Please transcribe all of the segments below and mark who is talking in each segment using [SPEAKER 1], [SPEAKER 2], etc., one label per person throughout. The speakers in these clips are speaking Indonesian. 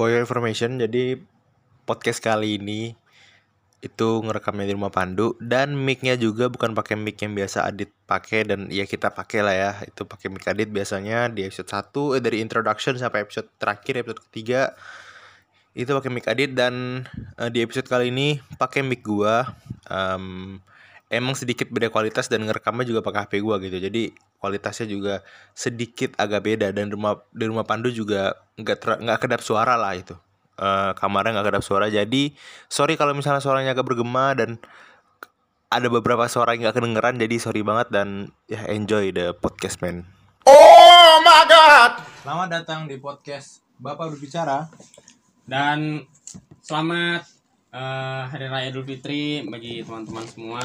[SPEAKER 1] For your information, jadi podcast kali ini itu ngerekamnya di rumah Pandu dan mic-nya juga bukan pakai mic yang biasa Adit pakai dan ya kita pakai lah ya. Itu pakai mic Adit biasanya di episode 1 eh, dari introduction sampai episode terakhir episode ketiga itu pakai mic Adit dan eh, di episode kali ini pakai mic gua. Em, emang sedikit beda kualitas dan ngerekamnya juga pakai HP gua gitu. Jadi kualitasnya juga sedikit agak beda dan rumah di rumah Pandu juga nggak ter- nggak kedap suara lah itu Eh, kamarnya nggak kedap suara jadi sorry kalau misalnya suaranya agak bergema dan ada beberapa suara yang nggak kedengeran jadi sorry banget dan ya enjoy the podcast man
[SPEAKER 2] Oh my god.
[SPEAKER 3] Selamat datang di podcast Bapak berbicara.
[SPEAKER 4] Dan selamat eh, Hari Raya Idul Fitri bagi teman-teman semua.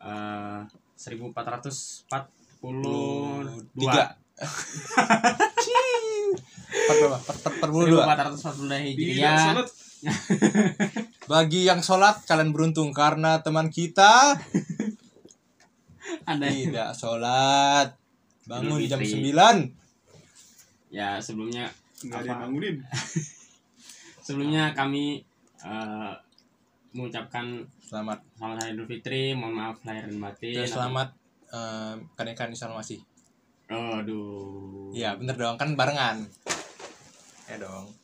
[SPEAKER 4] Eh, 1442
[SPEAKER 3] Tiga. Empat berapa? Empat- empat- empat puluh dua.
[SPEAKER 4] 1442 Hijriah.
[SPEAKER 3] Bagi yang sholat kalian beruntung karena teman kita
[SPEAKER 4] Ada
[SPEAKER 3] tidak sholat. Bangun
[SPEAKER 4] Idul
[SPEAKER 3] jam
[SPEAKER 4] Fitri.
[SPEAKER 3] 9
[SPEAKER 4] ya sebelumnya
[SPEAKER 2] Enggak ada bangunin.
[SPEAKER 4] sebelumnya kami eh, mengucapkan
[SPEAKER 3] Selamat.
[SPEAKER 4] selamat Hari Idul Fitri, mohon maaf lahir dan batin.
[SPEAKER 3] Dan selamat eh, kenaikan Islam masih.
[SPEAKER 4] Aduh.
[SPEAKER 3] Iya bener dong kan barengan. Ya dong.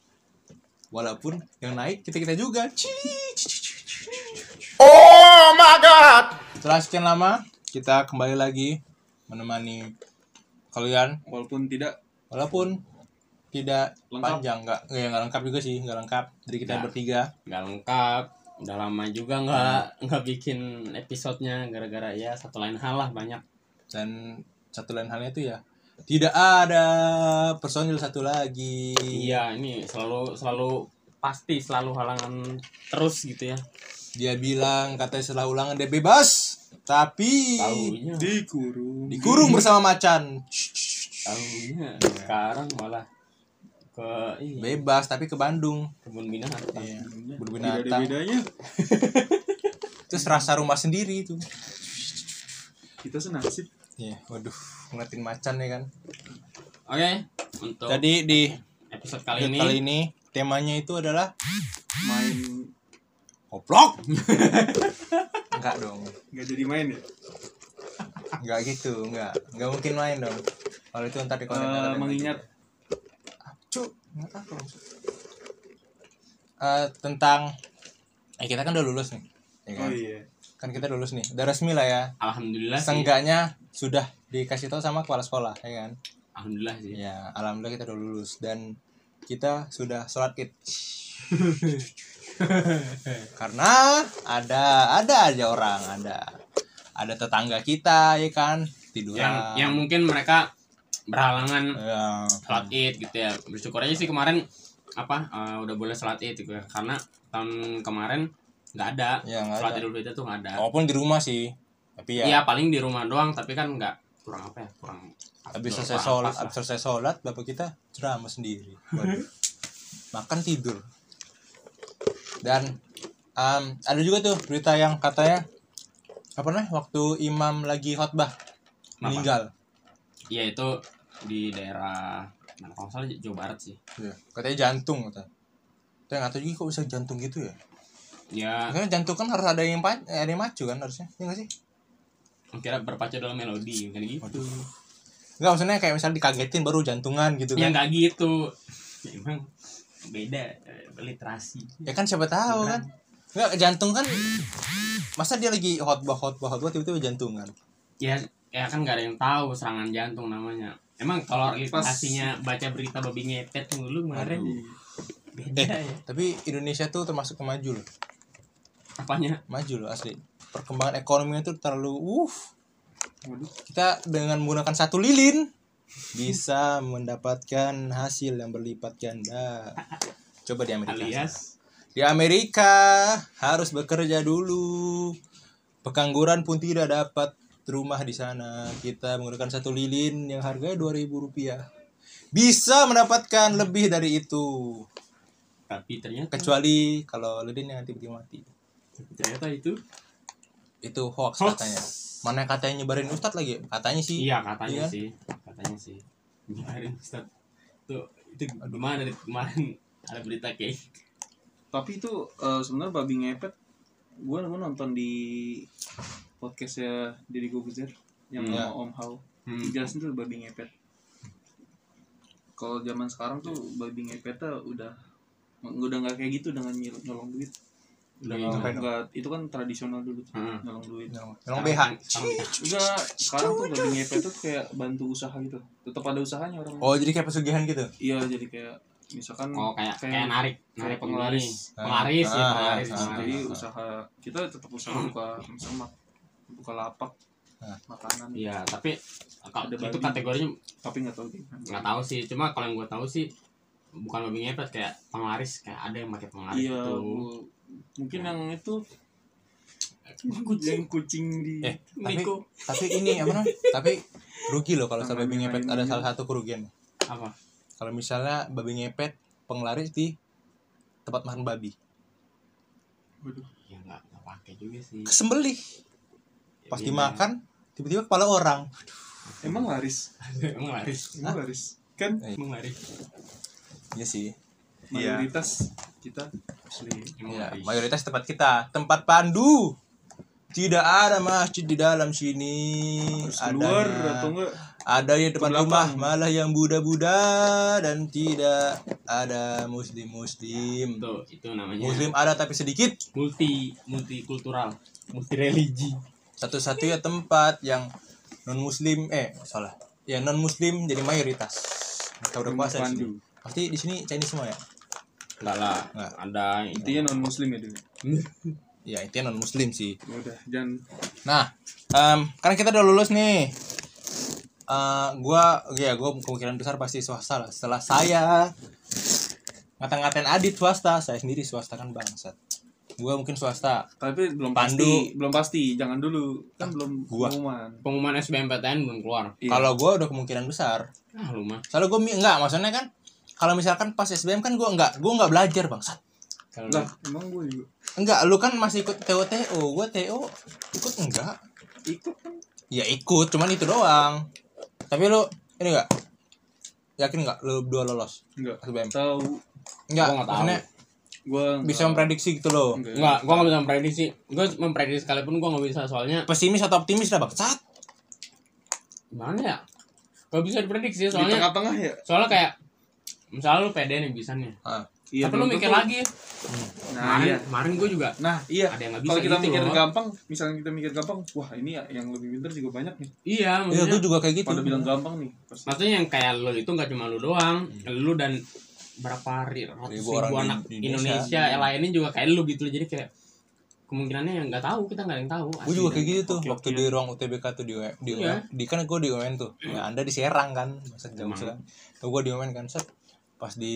[SPEAKER 3] Walaupun yang naik kita kita juga.
[SPEAKER 2] Oh my god.
[SPEAKER 3] Setelah sekian lama kita kembali lagi menemani kalian
[SPEAKER 2] Walaupun tidak
[SPEAKER 3] walaupun tidak
[SPEAKER 2] Lengkap.
[SPEAKER 3] panjang nggak ya nggak lengkap juga sih nggak lengkap. Dari kita
[SPEAKER 4] Nggak.
[SPEAKER 3] bertiga.
[SPEAKER 4] Nggak lengkap udah lama juga nggak nggak bikin episodenya gara-gara ya satu lain hal lah banyak.
[SPEAKER 3] Dan satu lain halnya itu ya tidak ada personil satu lagi.
[SPEAKER 4] Iya ini selalu selalu pasti selalu halangan terus gitu ya.
[SPEAKER 3] Dia bilang katanya setelah ulangan dia bebas tapi
[SPEAKER 4] tahunya
[SPEAKER 2] dikurung.
[SPEAKER 3] dikurung bersama macan.
[SPEAKER 4] Tahunya sekarang malah ke ini
[SPEAKER 3] bebas tapi ke Bandung
[SPEAKER 4] kebun binatang
[SPEAKER 3] iya
[SPEAKER 2] Tidak ada
[SPEAKER 3] berbinatang
[SPEAKER 2] bedanya.
[SPEAKER 3] terus rasa rumah sendiri itu
[SPEAKER 2] Kita senasib.
[SPEAKER 3] Iya, waduh, ngeliatin macan ya kan.
[SPEAKER 4] oke untuk
[SPEAKER 3] Jadi di
[SPEAKER 4] episode kali
[SPEAKER 3] episode
[SPEAKER 4] ini
[SPEAKER 3] kali ini temanya itu adalah
[SPEAKER 2] Main
[SPEAKER 3] goblok. enggak dong.
[SPEAKER 2] nggak jadi main ya.
[SPEAKER 3] Enggak gitu, enggak. Enggak mungkin main dong. Kalau itu ntar di konten
[SPEAKER 2] Eh, mengingat
[SPEAKER 3] Eh, tentang eh kita kan udah lulus nih. Ya
[SPEAKER 2] oh
[SPEAKER 3] kan?
[SPEAKER 2] iya.
[SPEAKER 3] Kan kita udah lulus nih. Udah resmi lah ya.
[SPEAKER 4] alhamdulillah sih
[SPEAKER 3] Seenggaknya sudah dikasih tahu sama kepala sekolah, ya kan?
[SPEAKER 4] alhamdulillah sih
[SPEAKER 3] Ya, alhamdulillah kita udah lulus dan kita sudah sholat id. Karena ada ada aja orang, ada ada tetangga kita ya kan tiduran.
[SPEAKER 4] yang yang mungkin mereka berhalangan
[SPEAKER 3] Ya,
[SPEAKER 4] sholat id gitu ya bersyukur aja sih kemarin apa eh, udah boleh sholat id gitu ya karena tahun kemarin nggak ada
[SPEAKER 3] ya ada.
[SPEAKER 4] idul fitri tuh nggak ada
[SPEAKER 3] Walaupun di rumah sih, tapi ya,
[SPEAKER 4] iya paling di rumah doang tapi kan nggak kurang apa ya kurang
[SPEAKER 3] habis selesai sholat, habis selesai sholat bapak kita ceramah sendiri. Waduh. Makan tidur. Dan em, ada juga tuh berita yang katanya apa namanya waktu imam lagi khotbah meninggal.
[SPEAKER 4] iya itu di daerah mana kalau salah Jawa Barat sih
[SPEAKER 3] Iya, katanya jantung kata. Saya nggak tahu juga kok bisa jantung gitu ya.
[SPEAKER 4] ya
[SPEAKER 3] Karena jantung kan harus ada yang ada yang macu kan harusnya. Iya nggak sih?
[SPEAKER 4] kira berpacu dalam melodi kan gitu
[SPEAKER 3] Waduh. Enggak maksudnya kayak misalnya dikagetin baru jantungan gitu
[SPEAKER 4] ya
[SPEAKER 3] kan.
[SPEAKER 4] nggak gitu emang beda eh, literasi
[SPEAKER 3] Ya kan siapa tahu kan. Enggak jantung kan masa dia lagi khotbah khotbah khotbah tiba-tiba jantungan.
[SPEAKER 4] ya ya kan nggak ada yang tahu serangan jantung namanya emang kalau
[SPEAKER 2] Pas-
[SPEAKER 4] literasinya baca berita babi ngepet dulu kemarin beda
[SPEAKER 3] Eh.
[SPEAKER 4] ya
[SPEAKER 3] Tapi Indonesia tuh termasuk kemaju loh.
[SPEAKER 4] apanya
[SPEAKER 3] Maju loh asli. Perkembangan ekonominya tuh terlalu uh
[SPEAKER 2] Waduh.
[SPEAKER 3] kita dengan menggunakan satu lilin bisa mendapatkan hasil yang berlipat ganda. Coba di Amerika.
[SPEAKER 4] alias
[SPEAKER 3] Di Amerika harus bekerja dulu. Pengangguran pun tidak dapat rumah di sana. Kita menggunakan satu lilin yang harganya 2000 rupiah. Bisa mendapatkan lebih dari itu.
[SPEAKER 4] tapi ternyata
[SPEAKER 3] Kecuali kalau lilin yang tiba-tiba mati.
[SPEAKER 4] ternyata itu
[SPEAKER 3] Itu hoax,
[SPEAKER 4] Hoax.
[SPEAKER 3] katanya. Mana katanya nyebarin ustadz lagi? Katanya sih.
[SPEAKER 4] iya katanya
[SPEAKER 3] Iya.
[SPEAKER 4] sih katanya sih nyebarin Ustaz tuh itu gimana dari kemarin ada berita kayak
[SPEAKER 2] Tapi itu eh, sebenarnya babi ngepet gue gue nonton di podcastnya Deddy Gobuzer yang
[SPEAKER 3] Hmm.
[SPEAKER 2] sama Om Hao.
[SPEAKER 4] hmm.
[SPEAKER 2] Dijelasin tuh babi ngepet. Kalau zaman sekarang tuh babi ngepetnya udah udah nggak kayak gitu dengan nyol- nyolong duit.
[SPEAKER 4] udah
[SPEAKER 3] Nyolong dong?
[SPEAKER 2] Nggak, itu kan tradisional dulu tuh,
[SPEAKER 4] Heeh.
[SPEAKER 2] nyolong duit.
[SPEAKER 3] Emang BH.
[SPEAKER 2] Enggak, sekarang tuh babi ngepet tuh kayak bantu usaha gitu. Tetap ada usahanya orang.
[SPEAKER 3] Oh, jadi kayak pesugihan gitu.
[SPEAKER 2] Iya, jadi kayak misalkan
[SPEAKER 4] oh kayak kayak narik narik
[SPEAKER 2] kayak penglaris.
[SPEAKER 4] ini. penglaris ya
[SPEAKER 3] Ah,
[SPEAKER 4] penglaris
[SPEAKER 3] ah,
[SPEAKER 2] jadi usaha kita tetap usaha buka misalnya buka lapak
[SPEAKER 3] Nah.
[SPEAKER 2] makanan
[SPEAKER 4] iya tapi kalau
[SPEAKER 2] Ada
[SPEAKER 4] itu
[SPEAKER 2] babi.
[SPEAKER 4] kategorinya
[SPEAKER 2] tapi nggak tahu gimana
[SPEAKER 4] nggak tahu sih cuma kalau yang gue tahu sih bukan babi ngepet kayak penglaris kayak ada yang pakai penglaris
[SPEAKER 2] iya
[SPEAKER 4] itu
[SPEAKER 2] mungkin yang itu yang kucing di
[SPEAKER 3] Eh, tapi
[SPEAKER 2] Niko
[SPEAKER 3] tapi ini apa namanya? Tapi rugi loh kalau sama babi ngepet ada salah satu kerugian.
[SPEAKER 4] apa
[SPEAKER 3] Kalau misalnya babi ngepet penglaris di tempat makan babi.
[SPEAKER 2] Waduh.
[SPEAKER 4] ya nggak nggak pakai juga sih
[SPEAKER 3] Kesembelih. Pas
[SPEAKER 4] Iya.
[SPEAKER 3] dimakan tiba-tiba kepala orang.
[SPEAKER 2] emang laris
[SPEAKER 4] emang laris
[SPEAKER 2] emang laris kan
[SPEAKER 4] emang laris
[SPEAKER 3] Iya sih.
[SPEAKER 2] Mayoritas kita muslim
[SPEAKER 4] emang
[SPEAKER 3] Iya,
[SPEAKER 4] laris
[SPEAKER 3] mayoritas tempat kita, tempat pandu. Tidak ada masjid di dalam sini.
[SPEAKER 2] harus
[SPEAKER 3] Adanya-
[SPEAKER 2] atau enggak
[SPEAKER 3] ada di depan rumah malah yang Buddha-Buddha dan tidak ada muslim-muslim.
[SPEAKER 4] itu itu namanya
[SPEAKER 3] Muslim ada tapi sedikit.
[SPEAKER 4] multi multikultural multi religi
[SPEAKER 3] Satu-satunya tempat yang non muslim eh salah. Ya non muslim jadi mayoritas. Mereka udah puasa. Pasti di sini Chinese semua ya?
[SPEAKER 4] enggak lah
[SPEAKER 3] Nggak.
[SPEAKER 4] ada
[SPEAKER 2] intinya non muslim ya dulu
[SPEAKER 3] Ya intinya non muslim sih.
[SPEAKER 2] ya udah jangan
[SPEAKER 3] Nah, em, karena kita udah lulus nih. Eh, gua ya gua kemungkinan besar pasti swasta lah. Setelah saya ngata-ngatain Adit swasta, saya sendiri swasta kan bangsat. Gua mungkin swasta.
[SPEAKER 2] tapi belum
[SPEAKER 3] Pandu.
[SPEAKER 2] pasti belum pasti jangan dulu kan belum
[SPEAKER 3] Gua.
[SPEAKER 2] pengumuman
[SPEAKER 4] pengumuman SBMPTN belum keluar
[SPEAKER 2] Iya.
[SPEAKER 3] Kalau gua udah kemungkinan besar.
[SPEAKER 4] ah lu mah
[SPEAKER 3] Soalnya gua enggak, maksudnya kan kalau misalkan pas SBM kan gua enggak, gua enggak belajar bangsat.
[SPEAKER 4] kalau
[SPEAKER 2] lah emang gue juga
[SPEAKER 3] Enggak, lu kan masih ikut TO TO, gua TO ikut enggak.
[SPEAKER 2] ikut kan
[SPEAKER 3] Ya ikut, cuman itu doang. Tapi lu ini enggak yakin enggak lu dua lolos
[SPEAKER 2] enggak
[SPEAKER 3] SBM?
[SPEAKER 2] tahu
[SPEAKER 3] Enggak,
[SPEAKER 4] Gua nggak tahu.
[SPEAKER 3] maksudnya
[SPEAKER 2] gue
[SPEAKER 3] bisa memprediksi gitu loh.
[SPEAKER 4] Enggak, gua gak bisa memprediksi. Gua memprediksi sekalipun gua gak bisa soalnya
[SPEAKER 3] Pesimis atau optimis lah bangsat.
[SPEAKER 4] gimana ya? Gak bisa diprediksi
[SPEAKER 2] di
[SPEAKER 4] soalnya
[SPEAKER 2] tengah-tengah ya
[SPEAKER 4] soalnya kayak misalnya lu pede nih bisa nih.
[SPEAKER 3] Ah,
[SPEAKER 2] iya
[SPEAKER 4] Tapi lu mikir lagi.
[SPEAKER 2] nah
[SPEAKER 4] Kemarin,
[SPEAKER 2] iya
[SPEAKER 4] kemarin gua juga
[SPEAKER 2] nah iya
[SPEAKER 4] ada yang gak bisa
[SPEAKER 2] kalau kita
[SPEAKER 4] gitu
[SPEAKER 2] mikir
[SPEAKER 4] loh.
[SPEAKER 2] gampang misalnya kita mikir gampang wah ini ya yang lebih pintar juga banyak nih
[SPEAKER 4] Iya,
[SPEAKER 3] iya
[SPEAKER 4] maksudnya,
[SPEAKER 3] gue juga kayak gitu.
[SPEAKER 2] pada bilang gampang nih pasti
[SPEAKER 4] maksudnya yang kayak lu itu gak cuma lu doang, lu dan berapa ri- ratus
[SPEAKER 3] Ribu
[SPEAKER 4] ribu,
[SPEAKER 3] orang di
[SPEAKER 4] anak
[SPEAKER 3] Indonesia.
[SPEAKER 4] Indonesia, yang lainnya juga kayak lu gitu jadi kayak kemungkinannya yang nggak tahu kita nggak ada yang tahu
[SPEAKER 3] Gue juga kayak gitu tuh waktu di ruang UTBK tuh di UN, di,
[SPEAKER 4] Iya.
[SPEAKER 3] UN, di kan gue di UN tuh. Ya Anda di Serang kan, masa jauh kan. Tuh gue di UN kan set. Pas di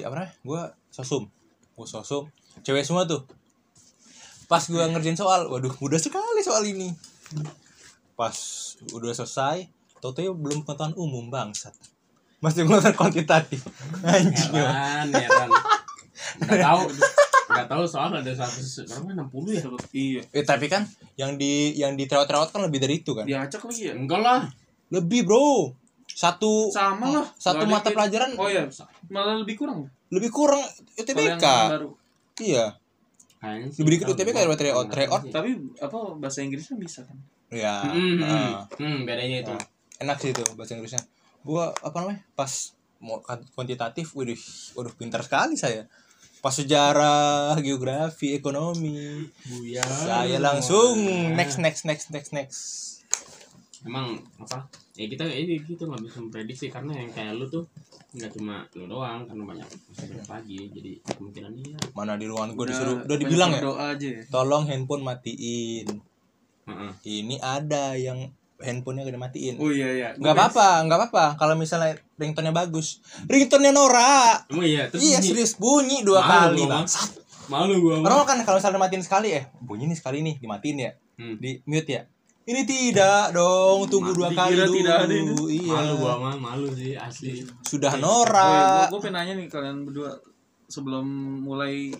[SPEAKER 3] apa namanya? Gue sosum. Gue sosum. Cewek semua tuh. Pas gue ngerjain soal, waduh mudah sekali soal ini. Pas udah selesai, Toto belum pengetahuan umum bangsat. Masih pengetahuan kuantitatif. Anjing. ya.
[SPEAKER 4] heran heran nggak tahu nggak tahu soal ada seratus berapa enam puluh ya
[SPEAKER 2] iya
[SPEAKER 3] Eh tapi kan yang di yang di trewat-trewat kan lebih dari itu kan.
[SPEAKER 2] diacak lagi ya
[SPEAKER 4] enggak lah
[SPEAKER 3] Lebih, Bro. Satu
[SPEAKER 2] sama lah
[SPEAKER 3] satu mata pelajaran
[SPEAKER 2] oh iya malah lebih kurang
[SPEAKER 3] lebih kurang UTBK.
[SPEAKER 2] baru
[SPEAKER 3] Iya.
[SPEAKER 4] kayaknya sih
[SPEAKER 3] Lebih dikit UTBK daripada tryout. Tryout
[SPEAKER 2] tapi apa bahasa Inggrisnya bisa kan
[SPEAKER 3] Ya.
[SPEAKER 4] Hmm, hmm,
[SPEAKER 3] ah.
[SPEAKER 4] hmm, bedanya itu
[SPEAKER 3] Nah, enak sih itu bahasa Inggrisnya. Gua apa namanya? Pas mau kan- kuantitatif, waduh, waduh pintar sekali saya. Pas sejarah, geografi, ekonomi,
[SPEAKER 4] Buya
[SPEAKER 3] saya langsung next next next next next.
[SPEAKER 4] emang apa ya kita ini gitu nggak bisa memprediksi karena yang kayak lu tuh nggak cuma lu doang karena banyak banyak lagi jadi kemungkinan iya
[SPEAKER 3] Mana di ruangan gua
[SPEAKER 2] Udah-
[SPEAKER 3] disuruh udah dibilang ya,
[SPEAKER 2] berdoa aja ya
[SPEAKER 3] tolong handphone matiin.
[SPEAKER 4] Heeh.
[SPEAKER 3] Ini ada yang handphonenya gak dimatiin.
[SPEAKER 2] oh iya iya
[SPEAKER 3] Nggak apa-apa, nggak apa-apa. Kalau misalnya ringtone-nya bagus, ringtone-nya Nora.
[SPEAKER 4] emang iya terus
[SPEAKER 3] Iya
[SPEAKER 4] bunyi.
[SPEAKER 3] serius bunyi dua
[SPEAKER 4] Malu
[SPEAKER 3] kali
[SPEAKER 4] gua,
[SPEAKER 3] bang.
[SPEAKER 4] malu gua.
[SPEAKER 3] Orang kan kalau misalnya matiin sekali eh bunyi nih sekali nih dimatiin ya,
[SPEAKER 4] Hmm.
[SPEAKER 3] di mute ya. Ini tidak dong, tunggu dua kali dulu.
[SPEAKER 2] tidak ada ini.
[SPEAKER 3] Iya.
[SPEAKER 4] malu gua mah malu sih asli
[SPEAKER 3] Sudah
[SPEAKER 2] Oh,
[SPEAKER 3] Nora.
[SPEAKER 2] gue pengen nanya nih kalian berdua sebelum mulai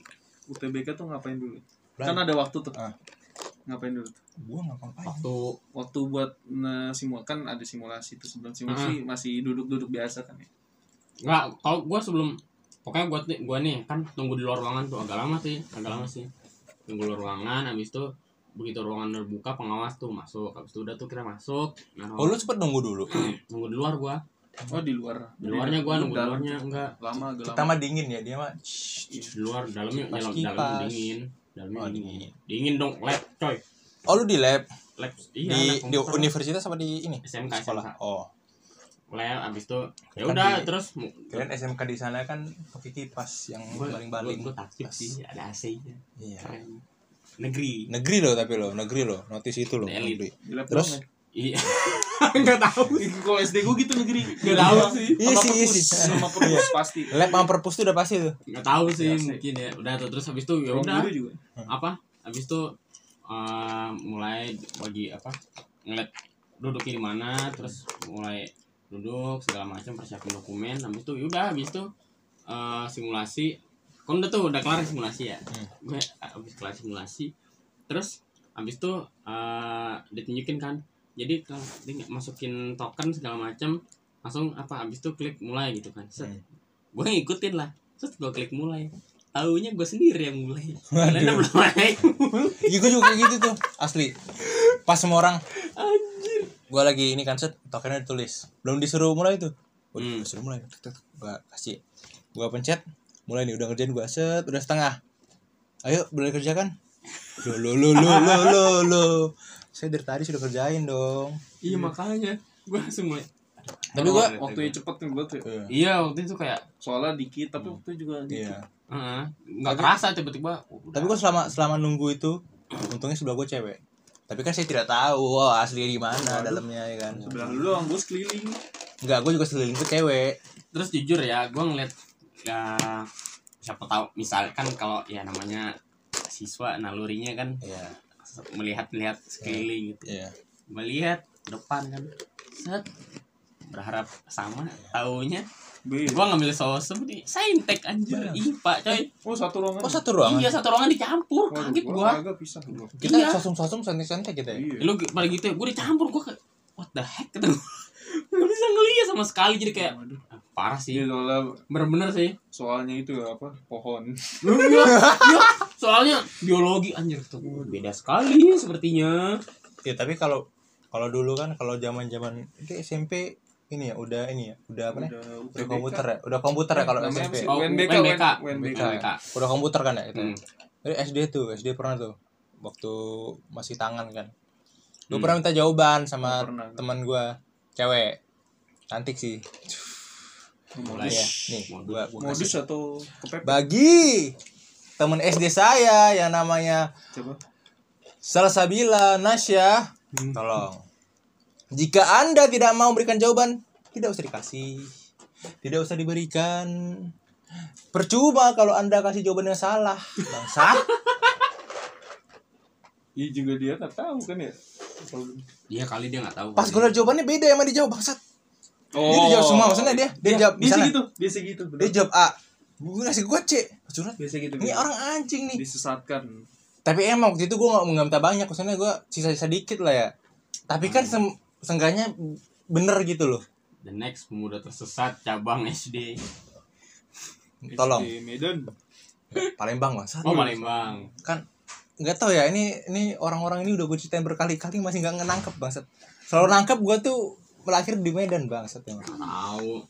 [SPEAKER 2] UTBK tuh ngapain dulu? Kan ada waktu tuh.
[SPEAKER 3] Ah.
[SPEAKER 2] Ngapain dulu? tuh?
[SPEAKER 3] Gua nggak ngapain.
[SPEAKER 4] waktu
[SPEAKER 2] Waktu buat simul kan ada simulasi tuh sebelum simulasi masih duduk-duduk biasa kan ya.
[SPEAKER 4] nggak kalau gua sebelum pokoknya gua nih- gua nih kan tunggu di luar ruangan tuh agak lama sih agak lama sih tunggu di luar ruangan habis itu begitu ruangan udah buka pengawas tuh masuk habis itu udah tuh kita masuk nah
[SPEAKER 3] Oh lu cepet nunggu dulu.
[SPEAKER 4] tunggu di luar gua
[SPEAKER 2] Oh di luar.
[SPEAKER 4] di luarnya gua nunggu di luarnya enggak
[SPEAKER 2] Lama agak
[SPEAKER 3] Kita
[SPEAKER 2] lama.
[SPEAKER 3] mah dingin ya dia mah.
[SPEAKER 4] di luar dalamnya dalam dalamnya dingin dalamnya
[SPEAKER 3] Oh,
[SPEAKER 4] dingin.
[SPEAKER 3] dingin.
[SPEAKER 4] dingin dong lab coy
[SPEAKER 3] Oh lu di lab
[SPEAKER 4] lab iya
[SPEAKER 3] di
[SPEAKER 4] lab
[SPEAKER 3] di universitas apa di ini?
[SPEAKER 4] SMK
[SPEAKER 3] Sekolah.
[SPEAKER 4] SMK
[SPEAKER 3] Oh.
[SPEAKER 4] lab abis itu ya
[SPEAKER 3] Kan
[SPEAKER 4] udah
[SPEAKER 3] di-
[SPEAKER 4] terus
[SPEAKER 3] Kalian SMK di sana kan pakai kipas yang
[SPEAKER 4] gua
[SPEAKER 3] baling-baling.
[SPEAKER 4] gua, gua takjub sih ada AC-nya
[SPEAKER 3] Iya.
[SPEAKER 4] keren negeri
[SPEAKER 3] Negeri loh tapi lo, negeri lo. Notis itu lo, negeri. Terus?
[SPEAKER 2] ya?
[SPEAKER 4] iya nggak tahu
[SPEAKER 2] Kalau SD gue gitu negeri.
[SPEAKER 4] Nggak tahu sih.
[SPEAKER 3] Iya
[SPEAKER 2] Sama
[SPEAKER 3] sih, iya
[SPEAKER 2] perpus,
[SPEAKER 3] sih.
[SPEAKER 2] Sama perpus pasti.
[SPEAKER 3] Lab sama perpus tuh udah pasti tuh.
[SPEAKER 4] nggak tahu sih
[SPEAKER 2] Biasa.
[SPEAKER 4] mungkin ya udah tuh terus habis itu ya udah
[SPEAKER 2] juga.
[SPEAKER 4] apa habis itu eh, mulai bagi apa ngeliat duduknya di mana terus mulai duduk segala macam persiapin dokumen habis itu yaudah habis itu eh, simulasi. Kan udah tuh udah kelar simulasi ya?
[SPEAKER 3] Hmm.
[SPEAKER 4] gue habis kelar simulasi terus habis itu eh, ditunjukin kan. Jadi kalau masukin token segala macam langsung apa habis itu klik mulai gitu kan. Set.
[SPEAKER 3] Hmm.
[SPEAKER 4] gue ngikutin lah. Terus gue klik mulai taunya gue sendiri yang mulai. Kalian belum mulai.
[SPEAKER 3] Iya gue juga kayak gitu tuh asli. Pas semua orang.
[SPEAKER 4] Anjir.
[SPEAKER 3] Gue lagi ini kan set tokennya ditulis. Belum disuruh mulai tuh. Udah
[SPEAKER 4] Hmm.
[SPEAKER 3] disuruh mulai. Gua kasih. Gua pencet. Mulai nih udah ngerjain gua. Set udah setengah. Ayo boleh kerjakan lo lo lo lo lo lo lo. Saya dari tadi sudah kerjain dong.
[SPEAKER 4] Iya makanya. Gue langsung mulai
[SPEAKER 3] tapi gua
[SPEAKER 2] Waktunya cepet kan gue tuh.
[SPEAKER 3] Iya.
[SPEAKER 4] iya waktu itu kayak
[SPEAKER 2] Soalnya dikit tapi waktu juga dikit.
[SPEAKER 3] iya.
[SPEAKER 4] Heeh, nggak kerasa tiba-tiba oh,
[SPEAKER 3] tapi gua selama selama nunggu itu untungnya sebelah gua cewek. Tapi kan saya tidak tahu oh, asli di mana dalamnya ya kan.
[SPEAKER 2] Sebelah lu doang gue sekeliling.
[SPEAKER 3] enggak gua juga seliling tuh cewek.
[SPEAKER 4] Terus jujur ya gue ngeliat ya siapa tahu misalkan kalau ya namanya siswa nalurinya kan
[SPEAKER 3] iya.
[SPEAKER 4] melihat-lihat sekeliling gitu.
[SPEAKER 3] Iya.
[SPEAKER 4] Melihat depan kan set berharap sama taunya
[SPEAKER 2] B.
[SPEAKER 4] gua ngambil sosum di saintek anjir. IPA coy
[SPEAKER 2] Oh satu ruangan.
[SPEAKER 3] oh satu ruangan
[SPEAKER 4] iya satu ruangan dicampur
[SPEAKER 2] Waduh,
[SPEAKER 4] kaget
[SPEAKER 2] gua
[SPEAKER 4] gua.
[SPEAKER 3] kita
[SPEAKER 4] Iya.
[SPEAKER 3] sosum sosum santai santai kita ya
[SPEAKER 2] Iya.
[SPEAKER 4] lu pada gitu ya gua dicampur gua kayak what the heck kata gua nggak bisa ngeliat sama sekali jadi kayak
[SPEAKER 2] Waduh.
[SPEAKER 4] ah, parah sih
[SPEAKER 2] Iya soalnya
[SPEAKER 4] bener-bener sih
[SPEAKER 2] soalnya itu apa pohon.
[SPEAKER 4] Iya, iya. soalnya biologi anjir tuh beda sekali sepertinya
[SPEAKER 3] Ya tapi kalau kalau dulu kan kalau zaman zaman itu SMP ini ya udah ini ya udah apa nih
[SPEAKER 2] Udah
[SPEAKER 3] komputer ya udah komputer ya kalau SMP?
[SPEAKER 4] Oh,
[SPEAKER 2] UNBK.
[SPEAKER 4] UNBK.
[SPEAKER 2] UNBK.
[SPEAKER 3] udah komputer kan ya itu
[SPEAKER 4] Hmm.
[SPEAKER 3] Jadi SD tuh SD pernah tuh waktu masih tangan kan gue
[SPEAKER 4] Hmm.
[SPEAKER 3] pernah minta jawaban sama
[SPEAKER 2] pernah.
[SPEAKER 3] teman gue cewek cantik sih
[SPEAKER 4] mulai
[SPEAKER 3] ya nih gua, gua
[SPEAKER 2] Modus
[SPEAKER 3] kasih.
[SPEAKER 2] atau kepepet
[SPEAKER 3] bagi temen SD saya yang namanya
[SPEAKER 2] coba.
[SPEAKER 3] Salsabila Nasya
[SPEAKER 4] Hmm.
[SPEAKER 3] Tolong. Jika Anda tidak mau memberikan jawaban, tidak usah dikasih. Tidak usah diberikan. Percuma kalau Anda kasih jawaban yang salah. Bangsat.
[SPEAKER 2] Iya juga dia nggak tahu kan ya. Kalau-
[SPEAKER 4] Iya kali dia nggak tahu
[SPEAKER 3] Pas gue jawabannya beda sama dia jawab bangsat.
[SPEAKER 2] Oh.
[SPEAKER 3] Dia dijawab semua maksudnya dia dia
[SPEAKER 2] Iya,
[SPEAKER 3] jawab
[SPEAKER 2] biasa gitu, biasa gitu.
[SPEAKER 3] dia
[SPEAKER 2] bener.
[SPEAKER 3] jawab A. Gue ngasih gue C. Curhat.
[SPEAKER 2] Biasa gitu.
[SPEAKER 3] Ini orang anjing nih.
[SPEAKER 2] disesatkan.
[SPEAKER 3] Tapi emang waktu itu gue gak, nggak minta banyak Maksudnya gue sisa-sisa dikit lah ya Tapi kan sem seenggaknya bener gitu loh.
[SPEAKER 4] The next pemuda tersesat cabang SD
[SPEAKER 3] Tolong.
[SPEAKER 2] SD Medan.
[SPEAKER 3] Palembang mas
[SPEAKER 4] oh Palembang.
[SPEAKER 3] Kan nggak tahu ya ini ini orang-orang ini udah gue ceritain berkali-kali masih nggak nangkep bangsat. Selalu nangkep gue tuh melahir di Medan bangsat ya
[SPEAKER 4] tahu.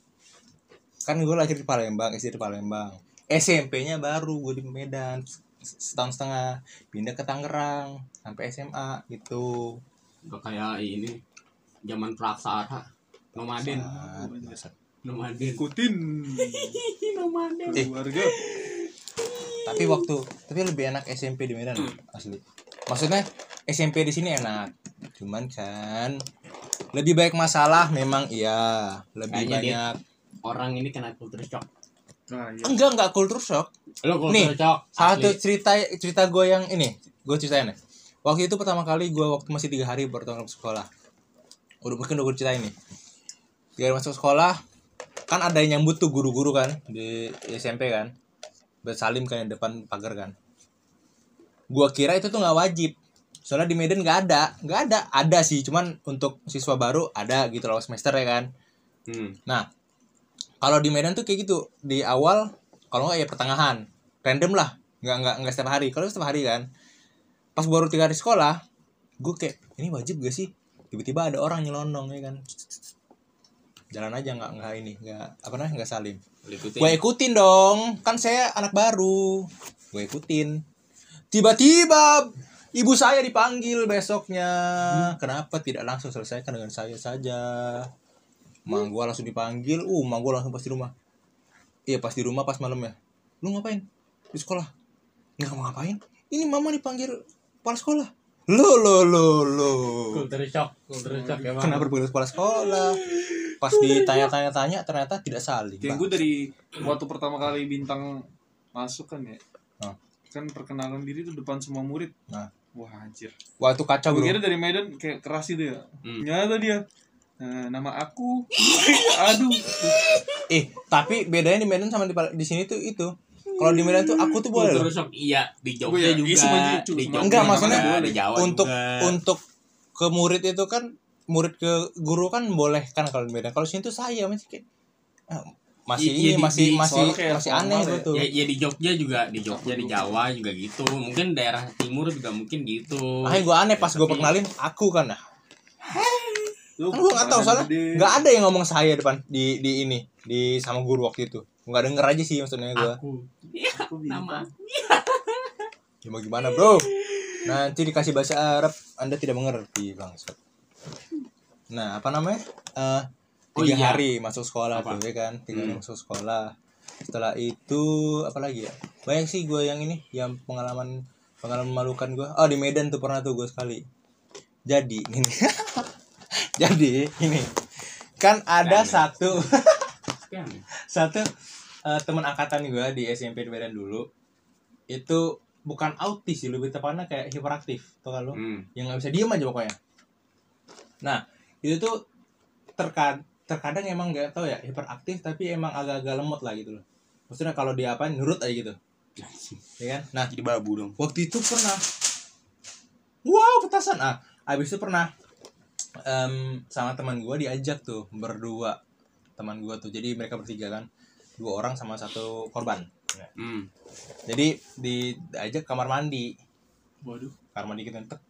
[SPEAKER 3] Kan gue lahir di Palembang SD di Palembang. SMP-nya baru gue di Medan setahun setengah. Pindah ke Tangerang sampai SMA gitu.
[SPEAKER 4] Udah kayak ini zaman praksara. Nomaden nomaden
[SPEAKER 2] Ikutin.
[SPEAKER 4] Nomaden
[SPEAKER 3] Eh.
[SPEAKER 2] keluarga.
[SPEAKER 3] tapi waktu tapi lebih enak SMP di Medan asli. Maksudnya SMP di sini enak. Cuman kan lebih baik masalah memang iya. Lebih
[SPEAKER 4] Kayaknya dia-
[SPEAKER 3] banyak.
[SPEAKER 4] orang ini kena culture shock.
[SPEAKER 2] Nah, iya.
[SPEAKER 3] enggak enggak kultur shock.
[SPEAKER 4] Lo culture
[SPEAKER 3] Nih,
[SPEAKER 4] shock
[SPEAKER 3] satu
[SPEAKER 4] asli.
[SPEAKER 3] cerita cerita gue yang ini gue ceritain ya. Waktu itu pertama kali gue waktu masih tiga hari bertemu sekolah udah mungkin udah gue ceritain nih. Hari masuk sekolah kan ada yang nyambut tuh guru-guru kan di SMP kan. Bersalim kan di depan pagar kan. Gue kira itu tuh nggak wajib. Soalnya di Medan nggak ada. Nggak ada. Ada sih cuman untuk siswa baru ada gitu loh semester ya kan.
[SPEAKER 4] Hmm.
[SPEAKER 3] Nah, kalau di Medan tuh kayak gitu. Di awal kalau nggak ya pertengahan. Random lah. Nggak nggak nggak setiap hari. Kalau setiap hari kan. Pas baru tiga hari sekolah gue kayak ini wajib gak sih tiba-tiba ada orang nyelonong ya kan? Jalan aja nggak nggak ini nggak apa namanya nggak salim
[SPEAKER 4] Ikutin.
[SPEAKER 3] gue ikutin dong kan saya anak baru. Gue ikutin. Tiba-tiba ibu saya dipanggil besoknya. Kenapa tidak langsung selesaikan dengan saya saja? Mang gue langsung dipanggil uh mang gue langsung pas di rumah. Iya pas di rumah pas malam ya. Lu ngapain? Di sekolah. Nggak mau ngapain? Ini mama dipanggil kepala sekolah lo lo lo lo
[SPEAKER 4] Culture shock, culture shock ya, Bang.
[SPEAKER 3] kenapa dipanggil kepala sekolah pas ditanya-tanya-tanya ternyata tidak saling
[SPEAKER 2] Kayak
[SPEAKER 3] Bang.
[SPEAKER 2] gue dari waktu pertama kali bintang masuk kan ya.
[SPEAKER 3] Ah.
[SPEAKER 2] Kan perkenalan diri tuh depan semua murid.
[SPEAKER 3] Ah.
[SPEAKER 2] Wah anjir.
[SPEAKER 3] wah itu kacau
[SPEAKER 2] Gue kira dari Medan kayak keras gitu ya.
[SPEAKER 4] Hmm.
[SPEAKER 2] Nyata dia. Nah, nama aku. Aduh.
[SPEAKER 3] Eh, tapi bedanya di Medan sama di, di sini tuh itu. Kalau di Medan tuh aku tuh boleh loh.
[SPEAKER 4] shock iya di
[SPEAKER 2] Oh,
[SPEAKER 4] Jogja
[SPEAKER 2] iya,
[SPEAKER 4] juga.
[SPEAKER 2] iya,
[SPEAKER 4] di. Jogja
[SPEAKER 3] Enggak,
[SPEAKER 4] juga,
[SPEAKER 3] maksudnya
[SPEAKER 4] di Jawa
[SPEAKER 3] Untuk
[SPEAKER 4] juga.
[SPEAKER 3] untuk ke murid itu kan murid ke guru kan boleh kan kalau di Medan. Kalau di sini tuh saya masih kayak ah, masih
[SPEAKER 4] Iya,
[SPEAKER 3] ini
[SPEAKER 4] iya, di-
[SPEAKER 3] masih
[SPEAKER 4] di-
[SPEAKER 3] masih masih aneh
[SPEAKER 2] ya.
[SPEAKER 3] gitu.
[SPEAKER 4] ya, ya di Jogja juga di Jogja di Jawa juga gitu mungkin daerah timur juga mungkin gitu
[SPEAKER 3] Makanya gue aneh pas gue
[SPEAKER 4] Tapi-
[SPEAKER 3] perkenalin aku kan nah.
[SPEAKER 2] Lu
[SPEAKER 3] Kan gue nggak tahu
[SPEAKER 2] badan
[SPEAKER 3] soalnya
[SPEAKER 2] gede.
[SPEAKER 3] nggak ada yang ngomong saya depan di di ini di sama guru waktu itu. Nggak denger aja sih maksudnya gue.
[SPEAKER 4] aku Iya,
[SPEAKER 2] Aku bintang.
[SPEAKER 4] nama
[SPEAKER 3] Ya mau gimana bro? Nanti dikasih bahasa Arab, Anda tidak mengerti bangsat. Nah apa namanya? Eh
[SPEAKER 4] Oh,
[SPEAKER 3] tiga
[SPEAKER 4] iya.
[SPEAKER 3] hari masuk sekolah
[SPEAKER 4] Apa?
[SPEAKER 3] tuh ya kan, tiga hari
[SPEAKER 4] Hmm.
[SPEAKER 3] masuk sekolah. Setelah itu apa lagi ya? Banyak sih gue yang ini, yang pengalaman pengalaman memalukan gue. Oh di Medan tuh pernah tuh gue sekali. Jadi ini, jadi ini kan ada
[SPEAKER 4] Kan.
[SPEAKER 3] satu satu eh, teman angkatan gue di SMP di Medan dulu itu bukan autis sih lebih tepatnya kayak hiperaktif tuh kalau
[SPEAKER 4] hmm.
[SPEAKER 3] yang nggak bisa diem aja pokoknya. Nah itu tuh terkad terkadang emang nggak tahu ya hiperaktif tapi emang agak-agak lemot lah gitu loh. Maksudnya kalau dia apa nurut aja gitu. Ya kan? Nah
[SPEAKER 4] jadi babu dong.
[SPEAKER 3] waktu itu pernah. Wow petasan. Ah abis itu pernah em, sama teman gue diajak tuh berdua. Teman gue tuh jadi mereka bertiga kan dua orang sama satu korban.
[SPEAKER 4] Hmm.
[SPEAKER 3] jadi diajak kamar mandi.
[SPEAKER 2] Waduh.
[SPEAKER 3] kamar mandi kita tek.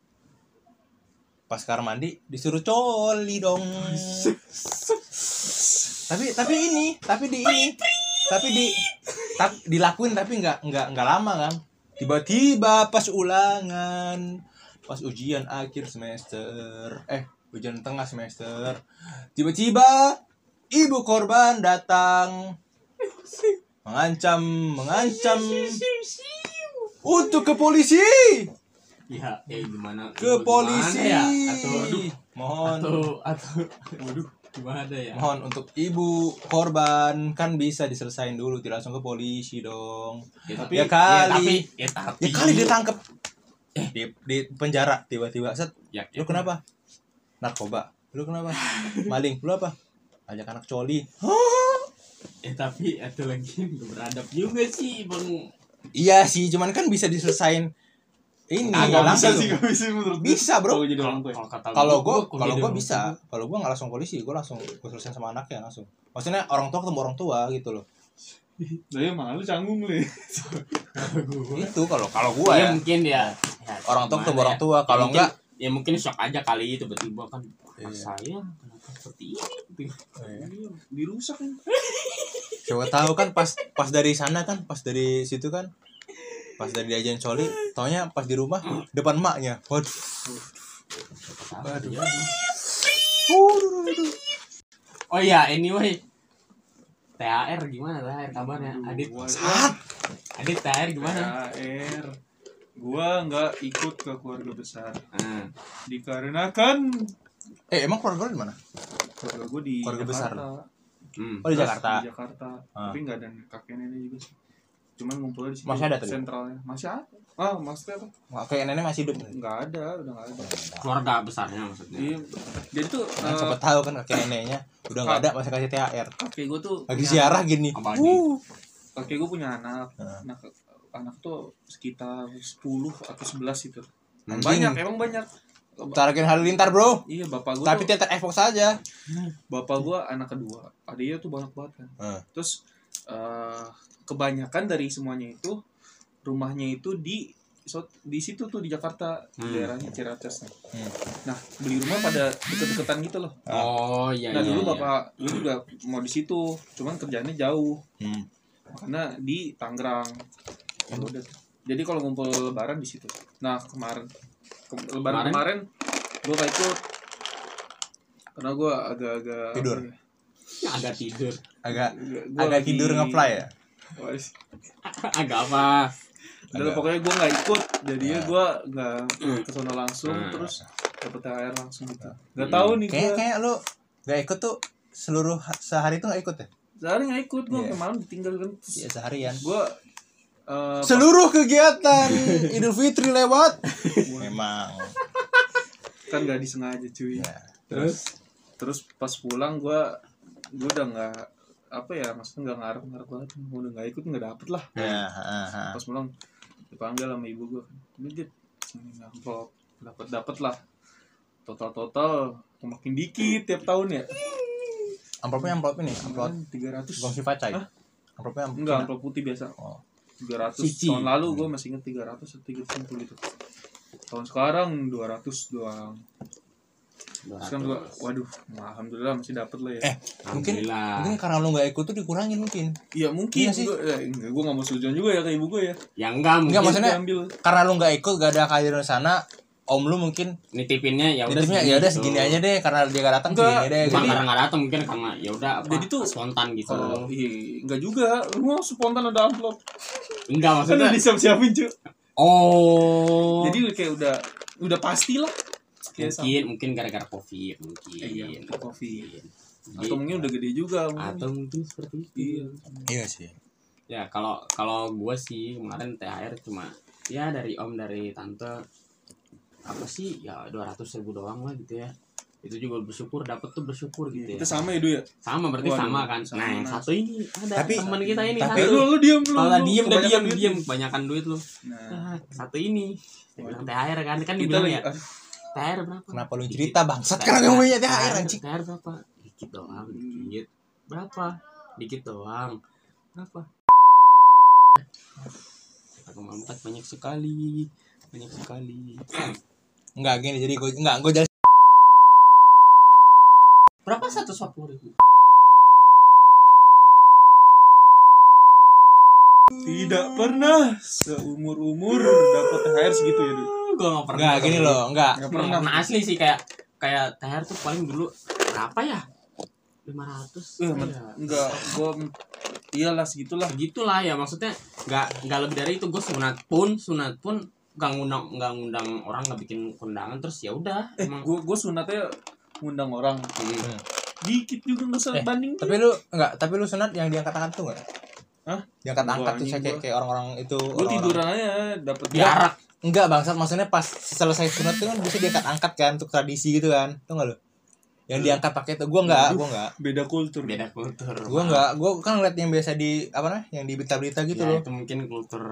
[SPEAKER 3] pas kamar mandi disuruh coli dong. Tapi tapi ini tapi di ini. Tapi di tapi dilakuin tapi nggak nggak nggak lama kan. Tiba-tiba pas ulangan pas ujian akhir semester eh ujian tengah semester tiba-tiba ibu korban datang mengancam mengancam. Untuk ke polisi!
[SPEAKER 4] Ya eh gimana?
[SPEAKER 3] Ke polisi!
[SPEAKER 4] ya? Atau aduh.
[SPEAKER 3] Mohon.
[SPEAKER 4] Atau atau waduh gimana ya?
[SPEAKER 3] Mohon untuk ibu korban kan bisa diselesain dulu tidak langsung ke polisi dong.
[SPEAKER 4] Ya,
[SPEAKER 3] tapi- ya
[SPEAKER 4] ya,
[SPEAKER 3] kali.
[SPEAKER 4] tapi ya tapi.
[SPEAKER 3] Ya kali ditangkap di, di penjara tiba-tiba. Set
[SPEAKER 4] ya,
[SPEAKER 3] lu kenapa? Narkoba. Lu kenapa? Maling. Lu apa? Ajak anak coli
[SPEAKER 4] eh tapi itu lagi beradab juga sih bang
[SPEAKER 3] iya sih cuman kan bisa diselesain ini
[SPEAKER 4] Ah,
[SPEAKER 2] Nggak
[SPEAKER 3] langsung.
[SPEAKER 2] bisa sih, nggak bisa menurut gue.
[SPEAKER 3] Bisa, bro.
[SPEAKER 2] Kalau jadi orang tua. ya.
[SPEAKER 4] kalau gua,
[SPEAKER 3] gue
[SPEAKER 4] gua
[SPEAKER 3] kalau gue bisa kalau gue nggak langsung polisi gue langsung gue selesain sama anaknya langsung maksudnya orang tua ketemu orang tua gitu loh
[SPEAKER 2] Lah ya malu canggung lu ya.
[SPEAKER 3] itu kalau kalau gue
[SPEAKER 4] Iya
[SPEAKER 3] ya
[SPEAKER 4] mungkin ya, ya
[SPEAKER 3] orang tua ketemu
[SPEAKER 4] gimana
[SPEAKER 3] orang
[SPEAKER 4] ya?
[SPEAKER 3] tua
[SPEAKER 4] Ya
[SPEAKER 3] kalau
[SPEAKER 4] mungkin-
[SPEAKER 3] enggak
[SPEAKER 4] ya mungkin shock aja kali tiba-tiba kan wah,
[SPEAKER 3] Iya.
[SPEAKER 4] saya kenapa seperti ini gitu.
[SPEAKER 3] Iya.
[SPEAKER 2] Iya, Dirusak kan.
[SPEAKER 3] Siapa tahu kan pas pas dari sana kan pas dari situ kan pas dari diajarin coli taunya pas di rumah depan maknya waduh
[SPEAKER 4] Aduh.
[SPEAKER 3] Waduh.
[SPEAKER 4] oh iya anyway THR gimana THR kabarnya Adit
[SPEAKER 2] Saat.
[SPEAKER 4] Adit THR gimana
[SPEAKER 2] THR. Gua nggak ikut ke keluarga besar
[SPEAKER 4] Ah,
[SPEAKER 2] dikarenakan
[SPEAKER 3] eh emang keluarga lu di mana
[SPEAKER 2] keluarga gue di
[SPEAKER 3] Keluarga besar.
[SPEAKER 2] Jakarta.
[SPEAKER 4] hmm.
[SPEAKER 3] oh di
[SPEAKER 2] Terus
[SPEAKER 3] Jakarta
[SPEAKER 2] Di Jakarta.
[SPEAKER 3] Ah.
[SPEAKER 2] Tapi nggak ada kakek nenek juga sih. Cuman ngumpulnya di sini.
[SPEAKER 3] Masih ada tuh?
[SPEAKER 2] Sentralnya. Masih ada. Ah, maksudnya apa?
[SPEAKER 3] Kayak nenek masih hidup
[SPEAKER 2] Nggak ada, udah nggak ada.
[SPEAKER 4] keluarga besarnya maksudnya
[SPEAKER 2] Iya. Jadi tuh
[SPEAKER 3] kan
[SPEAKER 2] eh,
[SPEAKER 3] siapa tahu kan kakek neneknya udah nggak ada masih kasih THR
[SPEAKER 2] kakek gue tuh
[SPEAKER 3] lagi ziarah gini? Uh.
[SPEAKER 2] kakek gue punya anak
[SPEAKER 3] Nah.
[SPEAKER 2] anak anak tuh sekitar 10 atau 11 itu banyak emang banyak
[SPEAKER 3] Tarakin halilintar bro
[SPEAKER 2] iya bapak gue
[SPEAKER 3] tapi
[SPEAKER 2] tuh,
[SPEAKER 3] tidak Xbox saja
[SPEAKER 2] bapak gue anak kedua adiknya tuh banyak banget kan
[SPEAKER 3] Hmm.
[SPEAKER 2] terus eh, kebanyakan dari semuanya itu rumahnya itu di so- di situ tuh di Jakarta
[SPEAKER 4] Hmm.
[SPEAKER 2] daerahnya Ciracas nih.
[SPEAKER 3] Hmm.
[SPEAKER 2] Nah beli rumah pada deket-deketan gitu loh.
[SPEAKER 4] Oh iya
[SPEAKER 2] Nah
[SPEAKER 4] iya.
[SPEAKER 2] dulu
[SPEAKER 4] iya.
[SPEAKER 2] bapak dulu juga mau di situ, cuman kerjanya jauh
[SPEAKER 3] Hmm.
[SPEAKER 2] karena di Tangerang. Udah. Jadi kalau ngumpul Lebaran di situ. Nah kemarin ke- Lebaran kemarin, gue gak ikut karena gue agak-agak
[SPEAKER 3] Tidur.
[SPEAKER 2] apa ya,
[SPEAKER 4] agak tidur.
[SPEAKER 3] agak
[SPEAKER 2] gua
[SPEAKER 3] agak
[SPEAKER 2] lagi-
[SPEAKER 3] tidur ngefly ya
[SPEAKER 4] agak apa?
[SPEAKER 2] Udah
[SPEAKER 3] Agak-
[SPEAKER 2] pokoknya gue nggak ikut, jadinya
[SPEAKER 3] Nah.
[SPEAKER 2] gue nggak ke sana langsung,
[SPEAKER 4] Hmm.
[SPEAKER 2] terus dapet THR langsung gitu. Nggak
[SPEAKER 4] Hmm.
[SPEAKER 2] tahu nih
[SPEAKER 3] kayak
[SPEAKER 2] gue.
[SPEAKER 3] kayak lu gak ikut tuh seluruh ha- sehari tuh gak ikut ya
[SPEAKER 2] Sehari nggak ikut, gue
[SPEAKER 3] Iya.
[SPEAKER 2] kemarin ditinggal kan.
[SPEAKER 3] ya seharian
[SPEAKER 2] Gue eh,
[SPEAKER 3] seluruh kegiatan Idul Fitri lewat. Memang.
[SPEAKER 2] Kan nggak disengaja cuy.
[SPEAKER 3] ya.
[SPEAKER 2] Terus? Terus pas pulang gue gue udah nggak apa ya maksudnya nggak ngarep ngarep banget. Gua udah nggak ikut nggak dapet lah.
[SPEAKER 3] Ya ha, ha.
[SPEAKER 2] pas pulang dipanggil sama ibu gue ini amplop dapat dapat lah. Total total makin dikit tiap tahun ya.
[SPEAKER 3] Amplopnya amplop ini amplop
[SPEAKER 2] tiga ratus. Hah?
[SPEAKER 3] amplopnya amplop
[SPEAKER 2] enggak amplop putih biasa.
[SPEAKER 3] Oh.
[SPEAKER 2] Tiga ratus
[SPEAKER 4] Cici.
[SPEAKER 2] tahun lalu gue masih inget tiga ratus atau tiga ratus gitu tahun sekarang dua ratus doang sekarang dua waduh alhamdulillah masih dapet lah ya
[SPEAKER 3] eh mungkin mungkin karena lu gak ikut tuh dikurangin mungkin
[SPEAKER 2] Iya mungkin
[SPEAKER 3] Iya sih.
[SPEAKER 2] Gua, ya, enggak, gue gak mau sujon juga ya ke ibu gue ya
[SPEAKER 4] Ya enggak mungkin
[SPEAKER 3] Enggak, maksudnya-
[SPEAKER 2] ambil
[SPEAKER 3] karena lu gak ikut gak ada kehadiran di sana om lu mungkin
[SPEAKER 4] nitipinnya ya udah
[SPEAKER 3] nitipnya ya udah segini aja deh karena dia gak datang segini deh
[SPEAKER 4] Bukan
[SPEAKER 3] gitu.
[SPEAKER 4] karena nggak datang mungkin karena ya udah apa
[SPEAKER 2] Jadi tuh-
[SPEAKER 4] spontan gitu.
[SPEAKER 2] Oh, iya, enggak juga. Lu mau spontan ada amplop.
[SPEAKER 4] Enggak
[SPEAKER 2] Kan
[SPEAKER 4] maksudnya.
[SPEAKER 2] udah disiap-siapin, cuy.
[SPEAKER 4] Oh.
[SPEAKER 2] Jadi kayak udah udah pasti lah. Sama-
[SPEAKER 4] mungkin mungkin gara-gara covid mungkin.
[SPEAKER 2] Eh, iya, Covid. Atau mungkin udah gede juga. mungkin.
[SPEAKER 4] atau mungkin seperti itu.
[SPEAKER 2] Iya.
[SPEAKER 3] iya sih
[SPEAKER 4] Ya kalau kalau gue sih kemarin THR cuma ya dari om dari tante apa sih ya dua ratus ribu doang lah gitu ya itu juga bersyukur dapet tuh bersyukur gitu ya.
[SPEAKER 2] Kita sama ya, Du ya.
[SPEAKER 4] sama berarti
[SPEAKER 2] Waduh,
[SPEAKER 4] sama kan.
[SPEAKER 2] sama.
[SPEAKER 4] nah yang satu ini ada
[SPEAKER 3] Tapi-
[SPEAKER 4] teman kita ini
[SPEAKER 3] tapi
[SPEAKER 4] satu.
[SPEAKER 2] lu lu diam lu.
[SPEAKER 4] malah
[SPEAKER 2] lu,
[SPEAKER 4] diem udah diem
[SPEAKER 2] duit.
[SPEAKER 4] diem. kebanyakan duit lu.
[SPEAKER 2] Nah,
[SPEAKER 4] ah, satu ini. Bilang THR kan? Kan
[SPEAKER 2] kita
[SPEAKER 4] dibilang ya THR berapa?
[SPEAKER 3] Kenapa lu cerita bangsat? Karena kamu punya THR anjing?
[SPEAKER 4] THR berapa? Dikit doang dikit. Berapa? Dikit doang. Berapa? Aku empat banyak sekali. Banyak sekali.
[SPEAKER 3] Enggak gini jadi gue enggak gue
[SPEAKER 4] berapa satu puluh ribu
[SPEAKER 2] tidak pernah seumur-umur dapat THR segitu ya, Du.
[SPEAKER 4] gue nggak pernah
[SPEAKER 3] enggak gini loh enggak
[SPEAKER 2] Enggak
[SPEAKER 4] pernah.
[SPEAKER 2] pernah.
[SPEAKER 4] pernah asli sih kayak kayak THR tuh paling dulu berapa ya lima ratus
[SPEAKER 2] Eh, enggak gua iyalah segitulah.
[SPEAKER 4] gitulah ya maksudnya nggak nggak lebih dari itu gue sunat pun sunat pun nggak ngundang nggak ngundang orang nggak bikin kondangan terus ya udah
[SPEAKER 2] Eh,
[SPEAKER 4] emang
[SPEAKER 2] gua gua sunatnya ngundang orang.
[SPEAKER 4] Hmm.
[SPEAKER 2] Dikit juga nggak
[SPEAKER 3] Eh,
[SPEAKER 2] banding.
[SPEAKER 3] tapi lu enggak tapi lu sunat yang diangkat-angkat tuh enggak
[SPEAKER 2] Hah?
[SPEAKER 3] diangkat-angkat tuh
[SPEAKER 2] anjing,
[SPEAKER 3] kayak kayak orang-orang itu
[SPEAKER 2] Gue tiduran aja dapat
[SPEAKER 4] diarak
[SPEAKER 3] enggak bangsat maksudnya pas selesai sunat tuh kan bisa diangkat-angkat kan untuk tradisi gitu kan tuh enggak lu yang diangkat pakai itu gua enggak gua enggak
[SPEAKER 2] beda kultur.
[SPEAKER 4] beda kultur.
[SPEAKER 3] Gua enggak gua kan ngeliat yang biasa di apa namanya yang di berita-berita gitu
[SPEAKER 4] ya,
[SPEAKER 3] loh.
[SPEAKER 4] itu mungkin kultur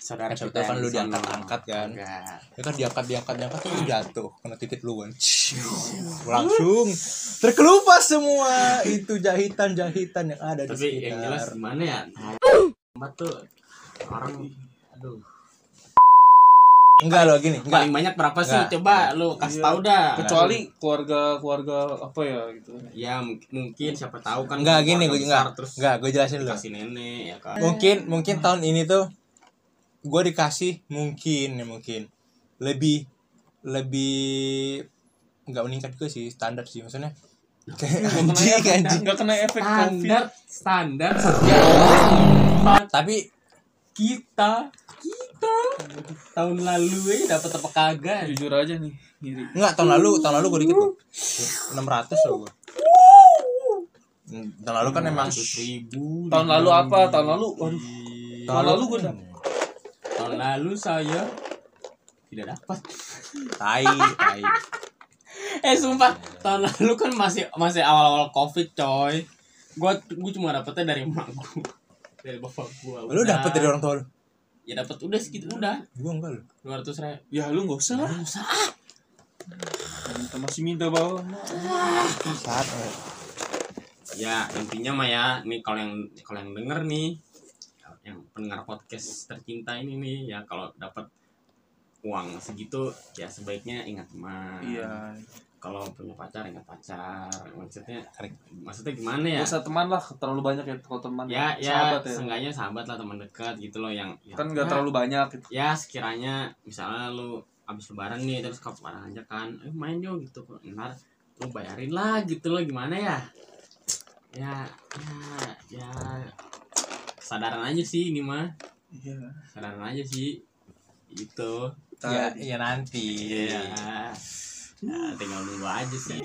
[SPEAKER 4] saudara kita
[SPEAKER 3] kan lu diangkat-angkat kan.
[SPEAKER 4] Enggak.
[SPEAKER 3] ya kan diangkat diangkat diangkat tuh jatuh kena titik lu kan. Langsung terkelupas semua. Itu jahitan jahitan yang ada di
[SPEAKER 4] tapi yang jelas
[SPEAKER 3] sekitar
[SPEAKER 4] gimana ya? Tempat tuh orang aduh
[SPEAKER 3] enggak loh gini enggak.
[SPEAKER 4] Paling banyak berapa sih?
[SPEAKER 3] Enggak.
[SPEAKER 4] coba lu kasih
[SPEAKER 2] Iya.
[SPEAKER 4] tahu dah.
[SPEAKER 2] Kecuali keluarga keluarga apa ya gitu.
[SPEAKER 4] ya mungkin, mungkin siapa tahu kan
[SPEAKER 3] enggak gini gue enggak
[SPEAKER 4] terus
[SPEAKER 3] enggak gue jelasin dulu.
[SPEAKER 4] kasih nenek ya kan?
[SPEAKER 3] Mungkin mungkin tahun ini tuh gue dikasih mungkin ya mungkin. Lebih lebih nggak meningkat juga sih standar sih maksudnya. Kayak anjing anjing.
[SPEAKER 2] Enggak kena efek
[SPEAKER 4] standar
[SPEAKER 2] covid.
[SPEAKER 4] standar.
[SPEAKER 3] Tapi
[SPEAKER 4] kita kita tahun lalu aja dapat apa kagak?
[SPEAKER 2] Jujur aja nih, ngiri.
[SPEAKER 3] enggak tahun lalu tahun lalu gue dikit kok enam ratus loh gue tahun lalu kan emang
[SPEAKER 4] ribu
[SPEAKER 2] Tahun lalu apa? Tahun lalu, waduh.
[SPEAKER 3] tahun
[SPEAKER 2] lalu gua dapet.
[SPEAKER 4] tahun lalu saya tidak dapat.
[SPEAKER 3] Tai tai.
[SPEAKER 4] Eh sumpah tahun lalu kan masih masih awal-awal covid coy. Gua gua cuma dapetnya dari emak gua. Dari bapak gua.
[SPEAKER 3] Lu dapet dari orang tua lu
[SPEAKER 4] ya dapat udah segitu udah.
[SPEAKER 3] Gue enggak lu
[SPEAKER 4] dua ratus ribu
[SPEAKER 2] Ya lu nggak usah. Lah.
[SPEAKER 4] usah.
[SPEAKER 2] Kita masih minta bawah.
[SPEAKER 3] saat eh.
[SPEAKER 4] ya intinya mah ya nih kalau yang kalau yang denger nih yang pendengar podcast tercinta ini nih ya kalau dapat uang segitu ya sebaiknya ingat teman
[SPEAKER 2] iya
[SPEAKER 4] kalau punya pacar ingat pacar. Maksudnya maksudnya gimana ya?
[SPEAKER 2] Usah teman lah terlalu banyak ya kalau teman
[SPEAKER 4] ya ya.
[SPEAKER 2] sahabat ya.
[SPEAKER 4] seenggaknya sahabat lah teman dekat gitu loh yang
[SPEAKER 2] kan nggak
[SPEAKER 4] ya,
[SPEAKER 2] terlalu banyak gitu.
[SPEAKER 4] ya sekiranya misalnya lu abis lebaran nih terus kau barang aja kan eh main yuk gitu. Ntar lu bayarin lah gitu loh gimana ya? Ya ya ya kesadaran aja sih ini mah.
[SPEAKER 2] Iya.
[SPEAKER 4] Kesadaran aja sih itu
[SPEAKER 3] ya ya nanti.
[SPEAKER 4] Ya, ya tinggal nunggu aja sih.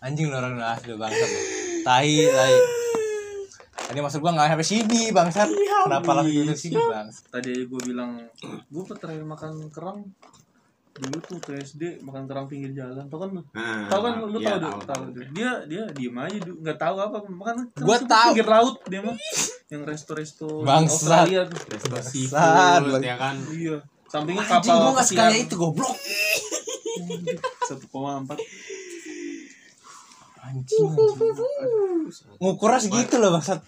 [SPEAKER 3] Anjing lu orang asli bangsat. Lu. tai tai. Ini maksud gua nggak sampai sini bangsat. Kenapa langsung ke sini bang
[SPEAKER 2] tadi gue bilang gue terakhir makan kerang dulu tuh ke SD makan kerang pinggir jalan. Tau kan lu?
[SPEAKER 4] Nah,
[SPEAKER 2] tahu kan lu,
[SPEAKER 4] iya,
[SPEAKER 2] tahu tahu. tahu tuh. dia dia diem aja du- nggak tahu apa makan
[SPEAKER 3] Gua tahu.
[SPEAKER 2] pinggir laut dia mah. Yang resto resto
[SPEAKER 3] Bangsat.
[SPEAKER 2] Australia tuh.
[SPEAKER 4] Resto
[SPEAKER 3] Bangsat,
[SPEAKER 4] seafood ya kan?
[SPEAKER 2] Iya. Sampingnya
[SPEAKER 3] anjing
[SPEAKER 2] kapal
[SPEAKER 3] gua nggak sekaya
[SPEAKER 2] pesiar.
[SPEAKER 3] itu goblok
[SPEAKER 2] satu koma empat.
[SPEAKER 3] Anjing anjing. ngukurnya segitu loh bangsat.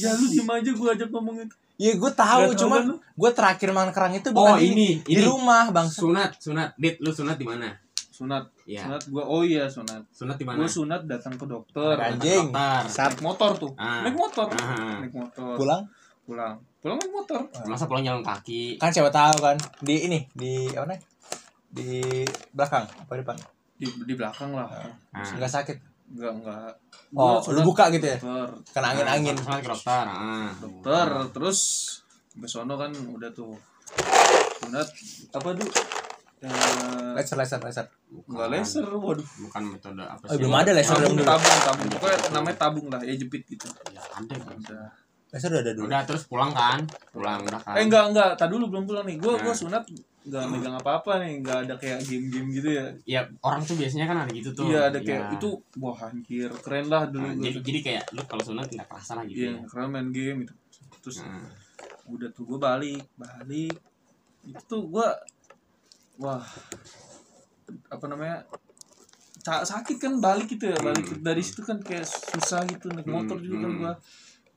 [SPEAKER 2] Ya lu diem aja gue ajak ngomong itu
[SPEAKER 3] ya gue tahu cuman
[SPEAKER 2] kan
[SPEAKER 3] gue terakhir makan kerang itu
[SPEAKER 4] oh
[SPEAKER 3] bukan di,
[SPEAKER 4] ini
[SPEAKER 3] di
[SPEAKER 4] ini.
[SPEAKER 3] rumah bangsat.
[SPEAKER 4] Sunat sunat. Dit lu sunat di mana?
[SPEAKER 2] Sunat.
[SPEAKER 4] Ya
[SPEAKER 2] sunat gue oh iya sunat.
[SPEAKER 4] Sunat di mana?
[SPEAKER 2] gue sunat datang ke dokter.
[SPEAKER 3] Anjing.
[SPEAKER 2] Naik motor tuh.
[SPEAKER 4] Ah.
[SPEAKER 2] naik motor.
[SPEAKER 4] Ah.
[SPEAKER 2] naik motor.
[SPEAKER 3] Pulang?
[SPEAKER 2] Pulang. Pulang naik motor.
[SPEAKER 4] Masa pulang jalan kaki?
[SPEAKER 3] Kan siapa tahu kan. Di ini di apa nih di belakang apa depan?
[SPEAKER 2] Di di belakang lah.
[SPEAKER 4] Nah,
[SPEAKER 3] nggak sakit?
[SPEAKER 2] Enggak enggak
[SPEAKER 3] oh lu buka gitu ya?
[SPEAKER 2] dokter.
[SPEAKER 3] Kena angin angin.
[SPEAKER 4] sunat ke dokter ah.
[SPEAKER 2] dokter terus sampai sono kan udah tuh. Sunat apa tuh Eh,
[SPEAKER 3] laser laser laser.
[SPEAKER 2] Enggak laser waduh.
[SPEAKER 4] Bukan metode apa
[SPEAKER 3] oh,
[SPEAKER 4] sih?
[SPEAKER 3] belum ada laser
[SPEAKER 2] tabung tabung. Tabung pokoknya namanya tabung lah ya jepit gitu.
[SPEAKER 4] Ya ada kan
[SPEAKER 3] laser udah ada dulu
[SPEAKER 4] udah terus pulang kan? Pulang udah kan?
[SPEAKER 2] Eh enggak enggak. Tak dulu belum pulang nih. Gua gua
[SPEAKER 4] Nah.
[SPEAKER 2] sunat enggak megang apa-apa nih. Enggak ada kayak game-game gitu ya.
[SPEAKER 4] Ya orang tuh biasanya kan ada gitu tuh.
[SPEAKER 2] Iya ada kayak
[SPEAKER 4] Ya.
[SPEAKER 2] itu wah anjir keren lah dulu
[SPEAKER 4] Nah,
[SPEAKER 2] gua
[SPEAKER 4] jadi jadi kayak lu kalau sunat nggak kerasa lah gitu
[SPEAKER 2] iya
[SPEAKER 4] ya.
[SPEAKER 2] keren main game gitu. Terus
[SPEAKER 4] Nah,
[SPEAKER 2] udah tuh gue balik balik. Itu tuh gue wah apa namanya sakit kan balik gitu ya. Balik
[SPEAKER 4] Hmm.
[SPEAKER 2] dari situ kan kayak susah gitu naik motor
[SPEAKER 4] Hmm,
[SPEAKER 2] juga kan
[SPEAKER 4] hmm.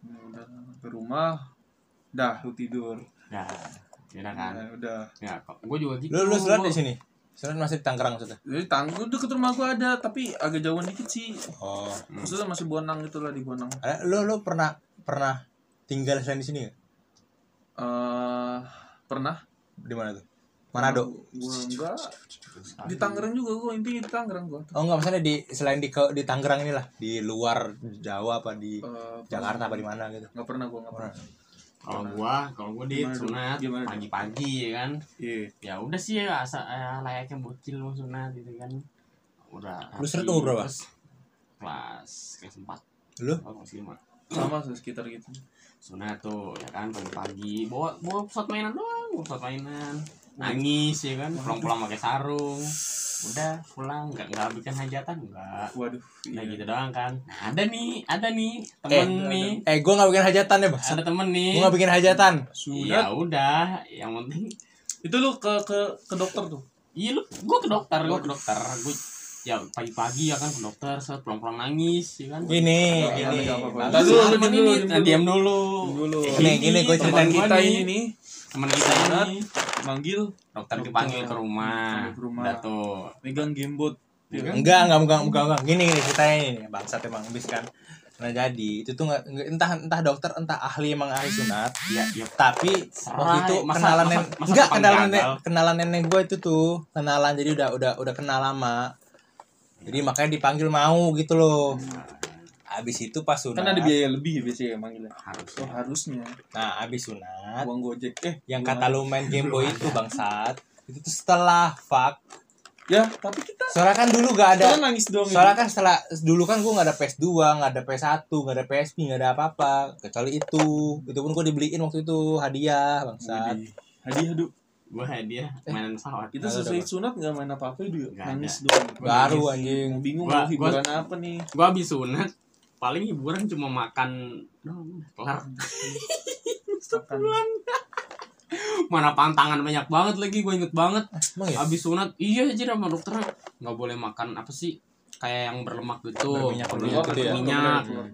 [SPEAKER 2] Udah ke rumah dah lu tidur.
[SPEAKER 4] Ya ya kan?
[SPEAKER 2] Nah, udah.
[SPEAKER 4] Ya kok gue juga gitu.
[SPEAKER 3] lu lu surat
[SPEAKER 4] Gua-
[SPEAKER 3] di sini? Surat masih di Tangerang sudah
[SPEAKER 2] jadi tangguh deket rumah gue ada tapi agak jauhan dikit sih.
[SPEAKER 3] Oh.
[SPEAKER 2] Maksudnya masih bonang gitu lah di bonang
[SPEAKER 3] ada lu lu pernah pernah tinggal selain di sini nggak?
[SPEAKER 2] Eh pernah.
[SPEAKER 3] Di mana tuh Manado.
[SPEAKER 2] Enggak. Di Tangerang juga gue intinya di Tangerang gue
[SPEAKER 3] oh enggak maksudnya di selain di ke- di Tangerang ini lah di luar Jawa apa di
[SPEAKER 2] Eh,
[SPEAKER 3] Jakarta apa di mana gitu?
[SPEAKER 2] Nggak pernah gue nggak pernah.
[SPEAKER 4] Kalau gua kalau gua di sunat pagi-pagi ya kan?
[SPEAKER 2] Iya.
[SPEAKER 4] Ya udah sih ya asa ya, layaknya bocil mau sunat gitu kan. Udah
[SPEAKER 3] Lu
[SPEAKER 4] rapi,
[SPEAKER 3] umur berapa?
[SPEAKER 4] kelas kelas empat.
[SPEAKER 3] Lu?
[SPEAKER 4] Oh, kelas lima
[SPEAKER 2] sama sih, sekitar gitu.
[SPEAKER 4] Sunat tuh ya kan pagi-pagi bawa bawa pesawat mainan doang bawa pesawat mainan. Nangis ya kan pulang-pulang pakai sarung. Udah pulang nggak nggak bikin hajatan nggak.
[SPEAKER 2] Waduh
[SPEAKER 4] Nah
[SPEAKER 2] iya.
[SPEAKER 4] gitu doang kan. Nah, ada nih ada nih temen
[SPEAKER 2] ada.
[SPEAKER 4] nih.
[SPEAKER 3] Eh gua nggak bikin hajatan ya bang
[SPEAKER 4] ada temen nih.
[SPEAKER 3] Gua nggak bikin hajatan?
[SPEAKER 4] Ya
[SPEAKER 2] sunat
[SPEAKER 4] udah. Yang penting
[SPEAKER 2] itu lu ke ke ke dokter tuh?
[SPEAKER 4] Iya lu gua ke dokter gua ke dokter. Gua ya pagi-pagi ya kan ke dokter set pulang-pulang nangis ya kan?
[SPEAKER 3] Gini gini.
[SPEAKER 2] Tadi dulu,
[SPEAKER 4] ini
[SPEAKER 2] dulu.
[SPEAKER 4] nah, diam dulu.
[SPEAKER 2] Dulu.
[SPEAKER 3] Gini, gini, gua
[SPEAKER 2] teman
[SPEAKER 3] ceritain
[SPEAKER 2] kita ini. nih.
[SPEAKER 4] Teman kita ini.
[SPEAKER 2] manggil.
[SPEAKER 4] Dokter dipanggil ke rumah. Udah tuh.
[SPEAKER 2] Megang gamebot ya kan?
[SPEAKER 3] Enggak enggak enggak enggak enggak. Gini gini ceritanya ini. Bangsat emang habis kan. Nah jadi itu tuh nggak entah entah dokter entah ahli emang ahli sunat.
[SPEAKER 4] Ya ya
[SPEAKER 3] tapi
[SPEAKER 4] Serai.
[SPEAKER 3] waktu itu
[SPEAKER 4] Masa-
[SPEAKER 3] kenalan
[SPEAKER 4] masa-
[SPEAKER 3] nenek
[SPEAKER 4] masa
[SPEAKER 3] enggak kenalan nenek kenalan nenek gue itu tuh kenalan. Jadi udah udah udah kenal lama jadi makanya dipanggil mau gitu loh. Habis itu pas sunat
[SPEAKER 2] kan ada biaya lebih ya biasanya manggilnya.
[SPEAKER 4] Harus
[SPEAKER 2] oh harusnya.
[SPEAKER 3] Nah habis sunat
[SPEAKER 2] uang gojek eh
[SPEAKER 3] yang kata lu main Game Boy itu bangsat itu tuh setelah fuck.
[SPEAKER 2] Ya tapi kita
[SPEAKER 3] soalnya kan dulu gak ada
[SPEAKER 2] kita nangis doang
[SPEAKER 3] Soalnya kan setelah dulu kan gue gak ada PS2, gak ada PS1, gak ada PSP, gak ada apa-apa kecuali itu. Itu pun gue dibeliin waktu itu hadiah bangsat.
[SPEAKER 2] Hadiah du
[SPEAKER 4] gua hadiah mainan pesawat
[SPEAKER 2] kita selesai
[SPEAKER 3] ada.
[SPEAKER 2] sunat nggak main apa apa dulu
[SPEAKER 4] Nggak
[SPEAKER 2] nangis doang
[SPEAKER 3] Baru
[SPEAKER 2] Nangis.
[SPEAKER 3] anjing.
[SPEAKER 2] Bingung
[SPEAKER 4] Gua-
[SPEAKER 2] mau hiburan apa nih
[SPEAKER 4] gua habis sunat paling hiburan cuma makan doang kelar
[SPEAKER 2] Makan.
[SPEAKER 4] mana pantangan banyak banget lagi gue inget banget
[SPEAKER 3] Emang ya?
[SPEAKER 4] habis sunat iya aja sama dokter nggak boleh makan apa sih kayak yang berlemak gitu
[SPEAKER 3] Berminyak-
[SPEAKER 4] Kalau
[SPEAKER 3] berminyak gitu ya?
[SPEAKER 4] berminyak.
[SPEAKER 2] Telur.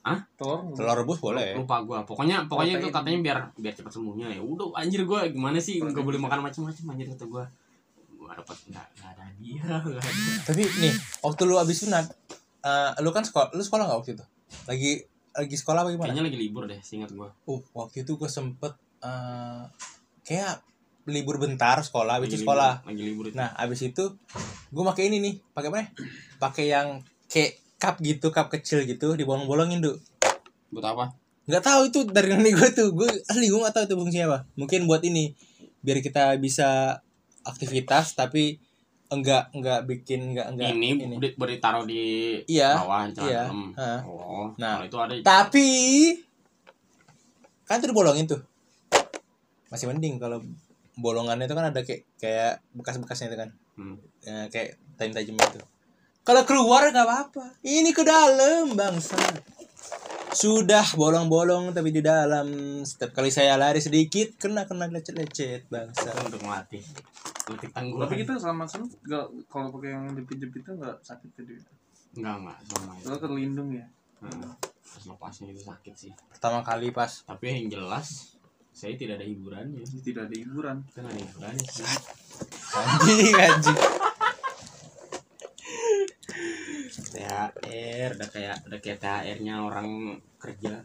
[SPEAKER 4] Hah?
[SPEAKER 2] Telur.
[SPEAKER 3] telur rebus boleh.
[SPEAKER 4] Lupa gua. Pokoknya pokoknya itu
[SPEAKER 2] Protein.
[SPEAKER 4] katanya biar biar cepat sembuhnya ya udah anjir gua. Gimana sih? Nggak boleh makan macam-macam anjir kata gua. Gua dapat nggak nggak ada dia nggak ada
[SPEAKER 3] tapi nih waktu lu abis sunat eh, lu kan sekolah lu sekolah nggak waktu itu? Lagi lagi sekolah apa gimana?
[SPEAKER 4] Kayaknya lagi libur deh seingat gua.
[SPEAKER 3] Uh waktu itu gue sempet eh, kayak libur bentar sekolah habis
[SPEAKER 4] lagi
[SPEAKER 3] itu
[SPEAKER 4] libur,
[SPEAKER 3] sekolah.
[SPEAKER 4] lagi libur itu.
[SPEAKER 3] Nah abis itu gue pakai ini nih. Pakai apa nih pakai yang kayak cup gitu cup kecil gitu dibolong-bolongin tuh
[SPEAKER 4] buat apa
[SPEAKER 3] nggak tahu itu dari nenek gue tuh gue asli gue nggak tahu itu fungsinya apa mungkin buat ini biar kita bisa aktivitas tapi enggak enggak bikin enggak enggak
[SPEAKER 4] ini, ini. boleh taruh di
[SPEAKER 3] Iya,
[SPEAKER 4] bawah celana
[SPEAKER 3] iya,
[SPEAKER 4] dalam. oh
[SPEAKER 3] Nah.
[SPEAKER 4] itu ada
[SPEAKER 3] tapi kan itu dibolongin tuh masih mending kalau bolongannya itu kan ada kayak kayak bekas-bekasnya itu kan
[SPEAKER 4] hmm.
[SPEAKER 3] ya, kayak tajam-tajam itu kalau keluar nggak apa-apa. Ini ke dalam bangsa. Sudah bolong-bolong tapi di dalam. Setiap kali saya lari sedikit kena kena lecet-lecet bangsa.
[SPEAKER 4] Untuk tangguh
[SPEAKER 2] Tapi kita selama sana nggak kalau pakai yang dipijit itu nggak sakit jadi.
[SPEAKER 4] enggak enggak sama itu.
[SPEAKER 2] Terlindung ya.
[SPEAKER 4] Hmm. pas lepasnya itu sakit sih.
[SPEAKER 3] Pertama kali pas.
[SPEAKER 4] Tapi yang jelas saya tidak ada hiburannya.
[SPEAKER 2] Jadi tidak ada hiburan.
[SPEAKER 4] nggak ada hiburannya sih.
[SPEAKER 3] Anjing anjing
[SPEAKER 4] THR udah kayak udah kayak THR-nya orang kerja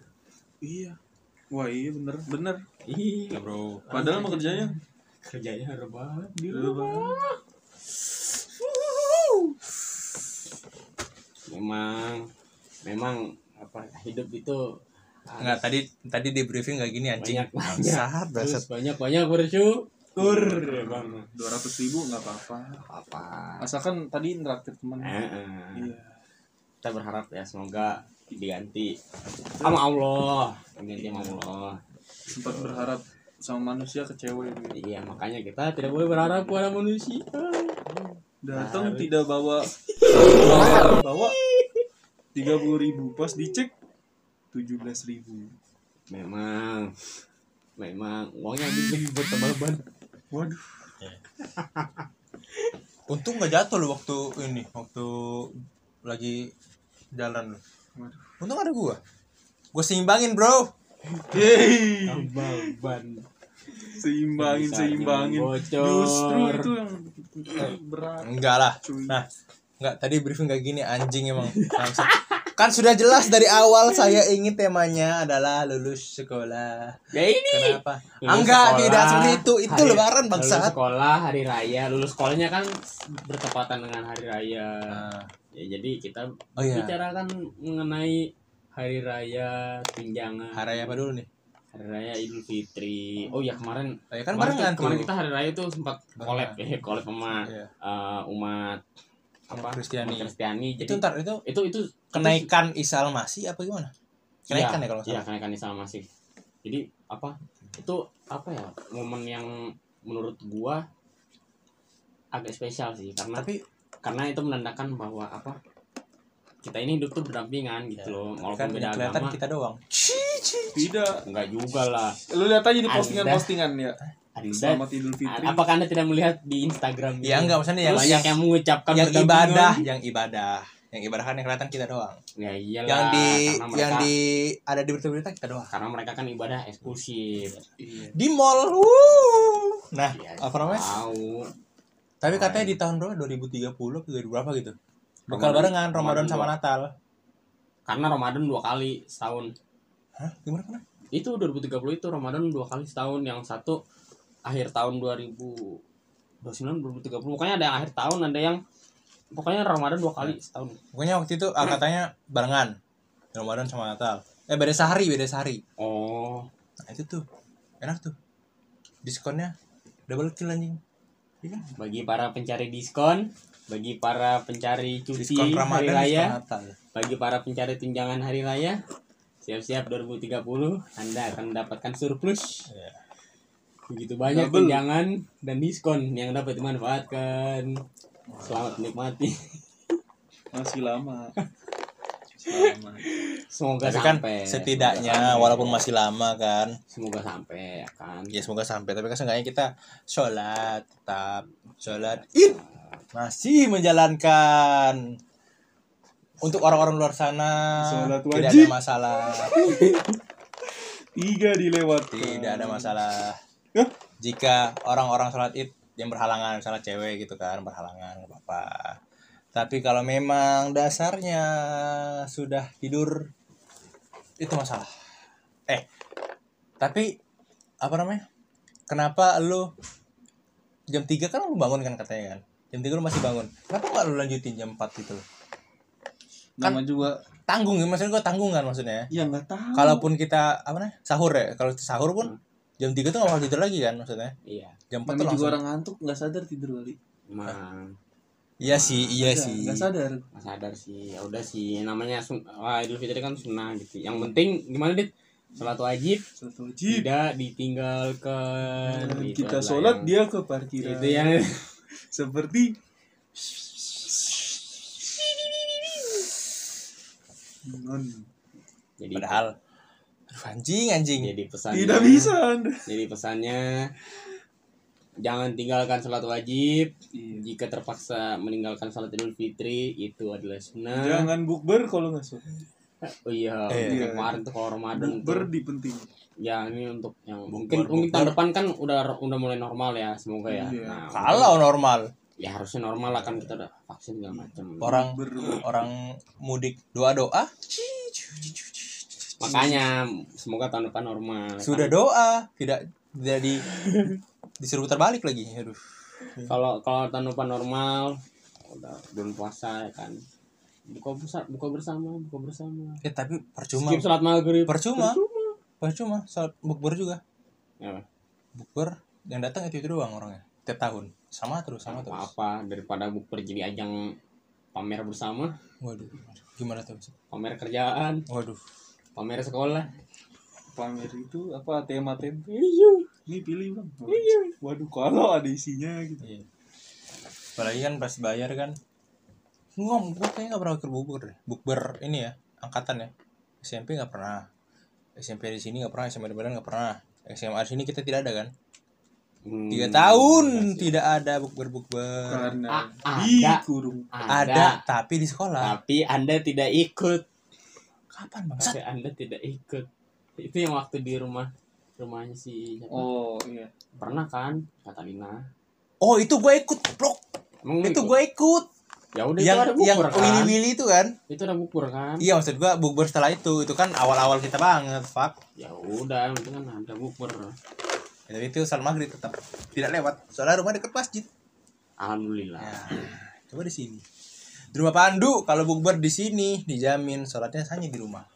[SPEAKER 2] Iya. Wah iya bener bener.
[SPEAKER 4] iya bro
[SPEAKER 2] Padahal mau kerjanya
[SPEAKER 4] kerjanya rebahan di
[SPEAKER 2] Rebahan.
[SPEAKER 4] memang memang apa hidup itu
[SPEAKER 3] nggak tadi tadi di briefing nggak gini anjing
[SPEAKER 4] banyak banyak terus banyak banyak bersyukur bang
[SPEAKER 2] Dua ratus ribu nggak apa-apa.
[SPEAKER 4] apa
[SPEAKER 2] Asalkan tadi interaktif teman.
[SPEAKER 4] eh.
[SPEAKER 2] Iya.
[SPEAKER 4] Kita berharap ya semoga diganti sama Allah diganti sama Allah
[SPEAKER 2] Sempat berharap sama manusia ke cewek gitu.
[SPEAKER 4] iya makanya kita tidak boleh berharap kepada manusia
[SPEAKER 2] Datang
[SPEAKER 4] Harus.
[SPEAKER 2] tidak bawa bawa tiga puluh ribu pas dicek tujuh belas ribu.
[SPEAKER 4] memang memang uangnya habis lagi buat tambal ban
[SPEAKER 2] Waduh.
[SPEAKER 3] untung nggak jatuh lo waktu ini waktu lagi jalan. Untung ada gua. Gua seimbangin bro.
[SPEAKER 2] Yeay.
[SPEAKER 4] tambal ban.
[SPEAKER 2] Seimbangin, seimbangin.
[SPEAKER 4] bocor.
[SPEAKER 2] Justru itu yang berat.
[SPEAKER 3] enggak lah.
[SPEAKER 2] Cuy.
[SPEAKER 3] nah enggak tadi briefing kayak gini anjing emang. Bangsat. kan sudah jelas dari awal saya ingin temanya adalah lulus sekolah.
[SPEAKER 4] Ya ini.
[SPEAKER 3] Kenapa?
[SPEAKER 4] Lulus
[SPEAKER 3] enggak
[SPEAKER 4] sekolah,
[SPEAKER 3] tidak seperti itu. Itu
[SPEAKER 4] hari-
[SPEAKER 3] lebaran
[SPEAKER 4] lulus
[SPEAKER 3] bangsat
[SPEAKER 4] sekolah hari raya. Lulus sekolahnya kan bertepatan dengan hari raya.
[SPEAKER 3] Nah,
[SPEAKER 4] ya jadi kita
[SPEAKER 3] oh iya.
[SPEAKER 4] bicarakan mengenai hari raya tunjangan.
[SPEAKER 3] Hari apa dulu nih?
[SPEAKER 4] Hari raya idul fitri. Oh ya kemarin.
[SPEAKER 3] Raya kan
[SPEAKER 4] kemarin,
[SPEAKER 3] barengan tuh
[SPEAKER 4] kemarin kita hari raya tuh sempat collab ya collab sama
[SPEAKER 3] Iya.
[SPEAKER 4] eh, umat apa?
[SPEAKER 3] Kristiani.
[SPEAKER 4] Kristiani. Jadi
[SPEAKER 3] itu ntar itu
[SPEAKER 4] itu itu
[SPEAKER 3] kenaikan Isa masih apa gimana? Kenaikan ya kalau nggak
[SPEAKER 4] Iya,
[SPEAKER 3] salah.
[SPEAKER 4] kenaikan Isa masih. Jadi apa? Itu apa ya? Momen yang menurut gua agak spesial sih karena
[SPEAKER 3] tapi
[SPEAKER 4] karena itu menandakan bahwa apa? Kita ini hidup tuh berdampingan gitu loh, walaupun
[SPEAKER 3] kan
[SPEAKER 4] beda
[SPEAKER 3] kelihatan
[SPEAKER 4] agama.
[SPEAKER 3] kita doang
[SPEAKER 2] Tidak.
[SPEAKER 4] Enggak juga lah.
[SPEAKER 2] Lu lihat aja di
[SPEAKER 4] Anda-
[SPEAKER 2] postingan-postingan ya.
[SPEAKER 4] Anda,
[SPEAKER 2] Selamat Idul Fitri.
[SPEAKER 4] apakah Anda tidak melihat di Instagram?
[SPEAKER 3] ya enggak maksudnya yang
[SPEAKER 4] banyak
[SPEAKER 3] yang,
[SPEAKER 4] yang mengucapkan
[SPEAKER 3] yang ibadah yang ibadah yang ibadah kan yang kelihatan kita doang
[SPEAKER 4] Ya iyalah.
[SPEAKER 3] yang di
[SPEAKER 4] mereka,
[SPEAKER 3] yang di ada di berita-berita kita doang
[SPEAKER 4] karena mereka kan ibadah eksklusif.
[SPEAKER 2] Iya.
[SPEAKER 3] di mall wuh. nah
[SPEAKER 4] Ya,
[SPEAKER 3] apa namanya
[SPEAKER 4] Tahu.
[SPEAKER 3] Tapi
[SPEAKER 4] Nah,
[SPEAKER 3] katanya di tahun berapa? 2030 ke 2000 berapa gitu? Bakal
[SPEAKER 4] Ramadan-
[SPEAKER 3] barengan Ramadan
[SPEAKER 4] Ramadan
[SPEAKER 3] sama
[SPEAKER 4] dua.
[SPEAKER 3] Natal.
[SPEAKER 4] Karena Ramadan dua kali setahun.
[SPEAKER 3] hah? Gimana gimana?
[SPEAKER 4] Itu 2030 itu Ramadan dua kali setahun. Yang satu akhir tahun 2029 2030 pokoknya ada yang akhir tahun ada yang pokoknya Ramadan dua kali setahun.
[SPEAKER 3] Pokoknya waktu itu ah, katanya barengan Ramadan sama Natal. Eh beda sehari beda sehari.
[SPEAKER 4] Oh.
[SPEAKER 3] Nah itu tuh. Enak tuh. Diskonnya double kill anjing. Iya kan?
[SPEAKER 4] Bagi para pencari diskon bagi para pencari cuti
[SPEAKER 3] diskon
[SPEAKER 4] hari raya
[SPEAKER 3] diskon Natal
[SPEAKER 4] bagi para pencari tunjangan hari raya siap-siap 2030 Anda akan mendapatkan surplus
[SPEAKER 3] Iya.
[SPEAKER 4] begitu banyak
[SPEAKER 2] Double.
[SPEAKER 4] tunjangan dan diskon yang dapat dimanfaatkan selamat menikmati
[SPEAKER 2] Masih lama. Lama.
[SPEAKER 4] semoga
[SPEAKER 3] tapi kan
[SPEAKER 4] sampai
[SPEAKER 3] setidaknya
[SPEAKER 4] Semoga sampai.
[SPEAKER 3] walaupun masih lama kan.
[SPEAKER 4] Semoga sampai ya kan.
[SPEAKER 3] Ya semoga sampai. Tapi kan seenggaknya kita sholat tetap sholat. Id masih menjalankan. Untuk orang-orang luar sana
[SPEAKER 2] Sholat
[SPEAKER 3] tidak ada masalah.
[SPEAKER 2] Tiga dilewatkan.
[SPEAKER 3] tidak ada masalah. Jika orang-orang sholat id yang berhalangan misalnya cewek gitu kan berhalangan nggak apa-apa tapi kalau memang dasarnya sudah tidur itu masalah. Eh tapi apa namanya? Kenapa lu jam 3 kan lu bangun kan katanya kan? Jam 3 lu masih bangun. Kenapa nggak lu lanjutin jam 4 gitu? Loh
[SPEAKER 2] Nama juga.
[SPEAKER 3] tanggung ya maksudnya gua tanggung kan maksudnya.
[SPEAKER 2] Ya nggak tahu.
[SPEAKER 3] kalaupun kita apa namanya? Sahur ya? Kalau sahur pun jam 3 tuh gak bakal tidur lagi kan maksudnya?
[SPEAKER 4] Iya.
[SPEAKER 3] Jam 4 tuh
[SPEAKER 2] Namanya juga
[SPEAKER 3] langsung.
[SPEAKER 2] orang ngantuk nggak sadar tidur kali.
[SPEAKER 4] emang
[SPEAKER 3] iya sih iya sih
[SPEAKER 2] Nggak sadar.
[SPEAKER 4] nggak sadar sih ya udah sih namanya sun wah idul fitri kan sunnah gitu yang penting gimana dit sholat wajib
[SPEAKER 2] Sholat wajib.
[SPEAKER 4] tidak ditinggalkan Itu
[SPEAKER 2] kita sholat
[SPEAKER 4] yang-
[SPEAKER 2] dia ke parkiran.
[SPEAKER 4] itu yang
[SPEAKER 2] seperti Non.
[SPEAKER 4] jadi
[SPEAKER 3] padahal aduh, anjing anjing
[SPEAKER 4] jadi pesannya
[SPEAKER 2] tidak bisa
[SPEAKER 4] jadi pesannya jangan tinggalkan sholat wajib
[SPEAKER 2] Iya.
[SPEAKER 4] jika terpaksa meninggalkan sholat idul fitri itu adalah sunnah
[SPEAKER 2] Jangan bukber kalau nggak sholat.
[SPEAKER 4] oh iya
[SPEAKER 3] Eh.
[SPEAKER 4] untuk kemarin tuh kalau ramadan
[SPEAKER 2] Bukber di penting.
[SPEAKER 4] ya ini untuk yang
[SPEAKER 3] Bukber,
[SPEAKER 4] mungkin mungkin
[SPEAKER 3] bukber.
[SPEAKER 4] tahun depan kan udah udah mulai normal ya semoga ya
[SPEAKER 2] Iya.
[SPEAKER 4] nah,
[SPEAKER 3] kalau normal
[SPEAKER 4] ya harusnya normal lah kan kita udah vaksin segala macam
[SPEAKER 3] orang
[SPEAKER 2] Ber
[SPEAKER 3] orang mudik doa doa
[SPEAKER 4] makanya semoga tahun depan normal
[SPEAKER 3] sudah doa tidak tidak di disuruh putar balik lagi. Aduh.
[SPEAKER 4] Kalau kalau tahun depan normal udah belum puasa ya kan. Buka bersama buka bersama buka bersama.
[SPEAKER 3] Eh tapi percuma.
[SPEAKER 4] Skip sholat maghrib.
[SPEAKER 3] Percuma. Percuma. Saat bukber juga.
[SPEAKER 4] Ya,
[SPEAKER 3] bukber yang datang itu itu doang orangnya tiap tahun. Sama terus sama
[SPEAKER 4] apa
[SPEAKER 3] terus.
[SPEAKER 4] Apa daripada bukber jadi ajang pamer bersama.
[SPEAKER 3] Waduh gimana tuh?
[SPEAKER 4] Pamer kerjaan.
[SPEAKER 3] Waduh.
[SPEAKER 4] Pamer sekolah.
[SPEAKER 2] Pamer itu apa tema tem
[SPEAKER 4] iya
[SPEAKER 2] ini pilih bang waduh kalau ada isinya gitu
[SPEAKER 3] Iya. Apalagi kan pas bayar kan. Gua gua kayaknya gak pernah ke bukber deh. Bukber ini ya, angkatan ya. SMP gak pernah. SMP di sini gak pernah, SMA di Medan gak pernah. SMA di sini kita tidak ada kan.
[SPEAKER 4] Hmm,
[SPEAKER 3] Tiga tahun tidak ada bukber-bukber.
[SPEAKER 2] karena
[SPEAKER 4] Ah, ada.
[SPEAKER 3] Ada, tapi di sekolah.
[SPEAKER 4] tapi anda tidak ikut
[SPEAKER 3] Kapan bang?
[SPEAKER 4] tapi anda tidak ikut itu yang waktu di rumah rumahnya si siapa?
[SPEAKER 2] oh iya
[SPEAKER 4] pernah kan Katalina
[SPEAKER 3] Oh itu gue ikut, bro.
[SPEAKER 4] emang
[SPEAKER 3] Itu gue ikut.
[SPEAKER 4] ya udah
[SPEAKER 3] yang
[SPEAKER 4] itu ada
[SPEAKER 3] yang
[SPEAKER 4] bukber kan
[SPEAKER 3] Willy Willy itu kan.
[SPEAKER 4] itu ada bukber kan
[SPEAKER 3] Iya maksud gue bukber setelah itu. Itu kan awal-awal kita banget, fuck.
[SPEAKER 4] ya udah itu kan ada bukber
[SPEAKER 3] Ya, tapi itu salat maghrib tetap tidak lewat. Soalnya rumah deket masjid.
[SPEAKER 4] alhamdulillah
[SPEAKER 3] Ya, coba di sini. Di rumah Pandu kalau bukber di sini dijamin sholatnya hanya di rumah.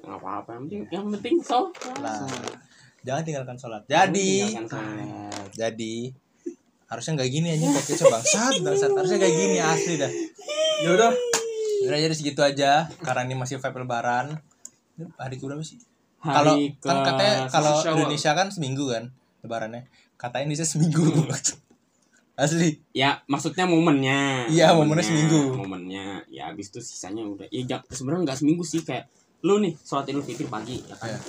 [SPEAKER 4] nggak apa-apa yang penting yang penting so
[SPEAKER 3] Lah, jangan tinggalkan sholat. Jadi,
[SPEAKER 4] Tinggalkan sholat.
[SPEAKER 3] jadi harusnya nggak gini aja podcastnya bangsat bangsat harusnya kayak gini asli dah.
[SPEAKER 2] ya udah
[SPEAKER 3] Udah jadi segitu aja karena ini masih vibe lebaran. Hari berapa sih? Kalau kan katanya kalau. Indonesia kan seminggu kan lebarannya. Katanya Indonesia seminggu. asli.
[SPEAKER 4] ya maksudnya momennya
[SPEAKER 3] Iya, momennya seminggu.
[SPEAKER 4] momennya ya habis itu sisanya udah ya sebenarnya nggak seminggu sih kayak lu nih sholat idul fitri pagi ya kan?
[SPEAKER 3] Iya.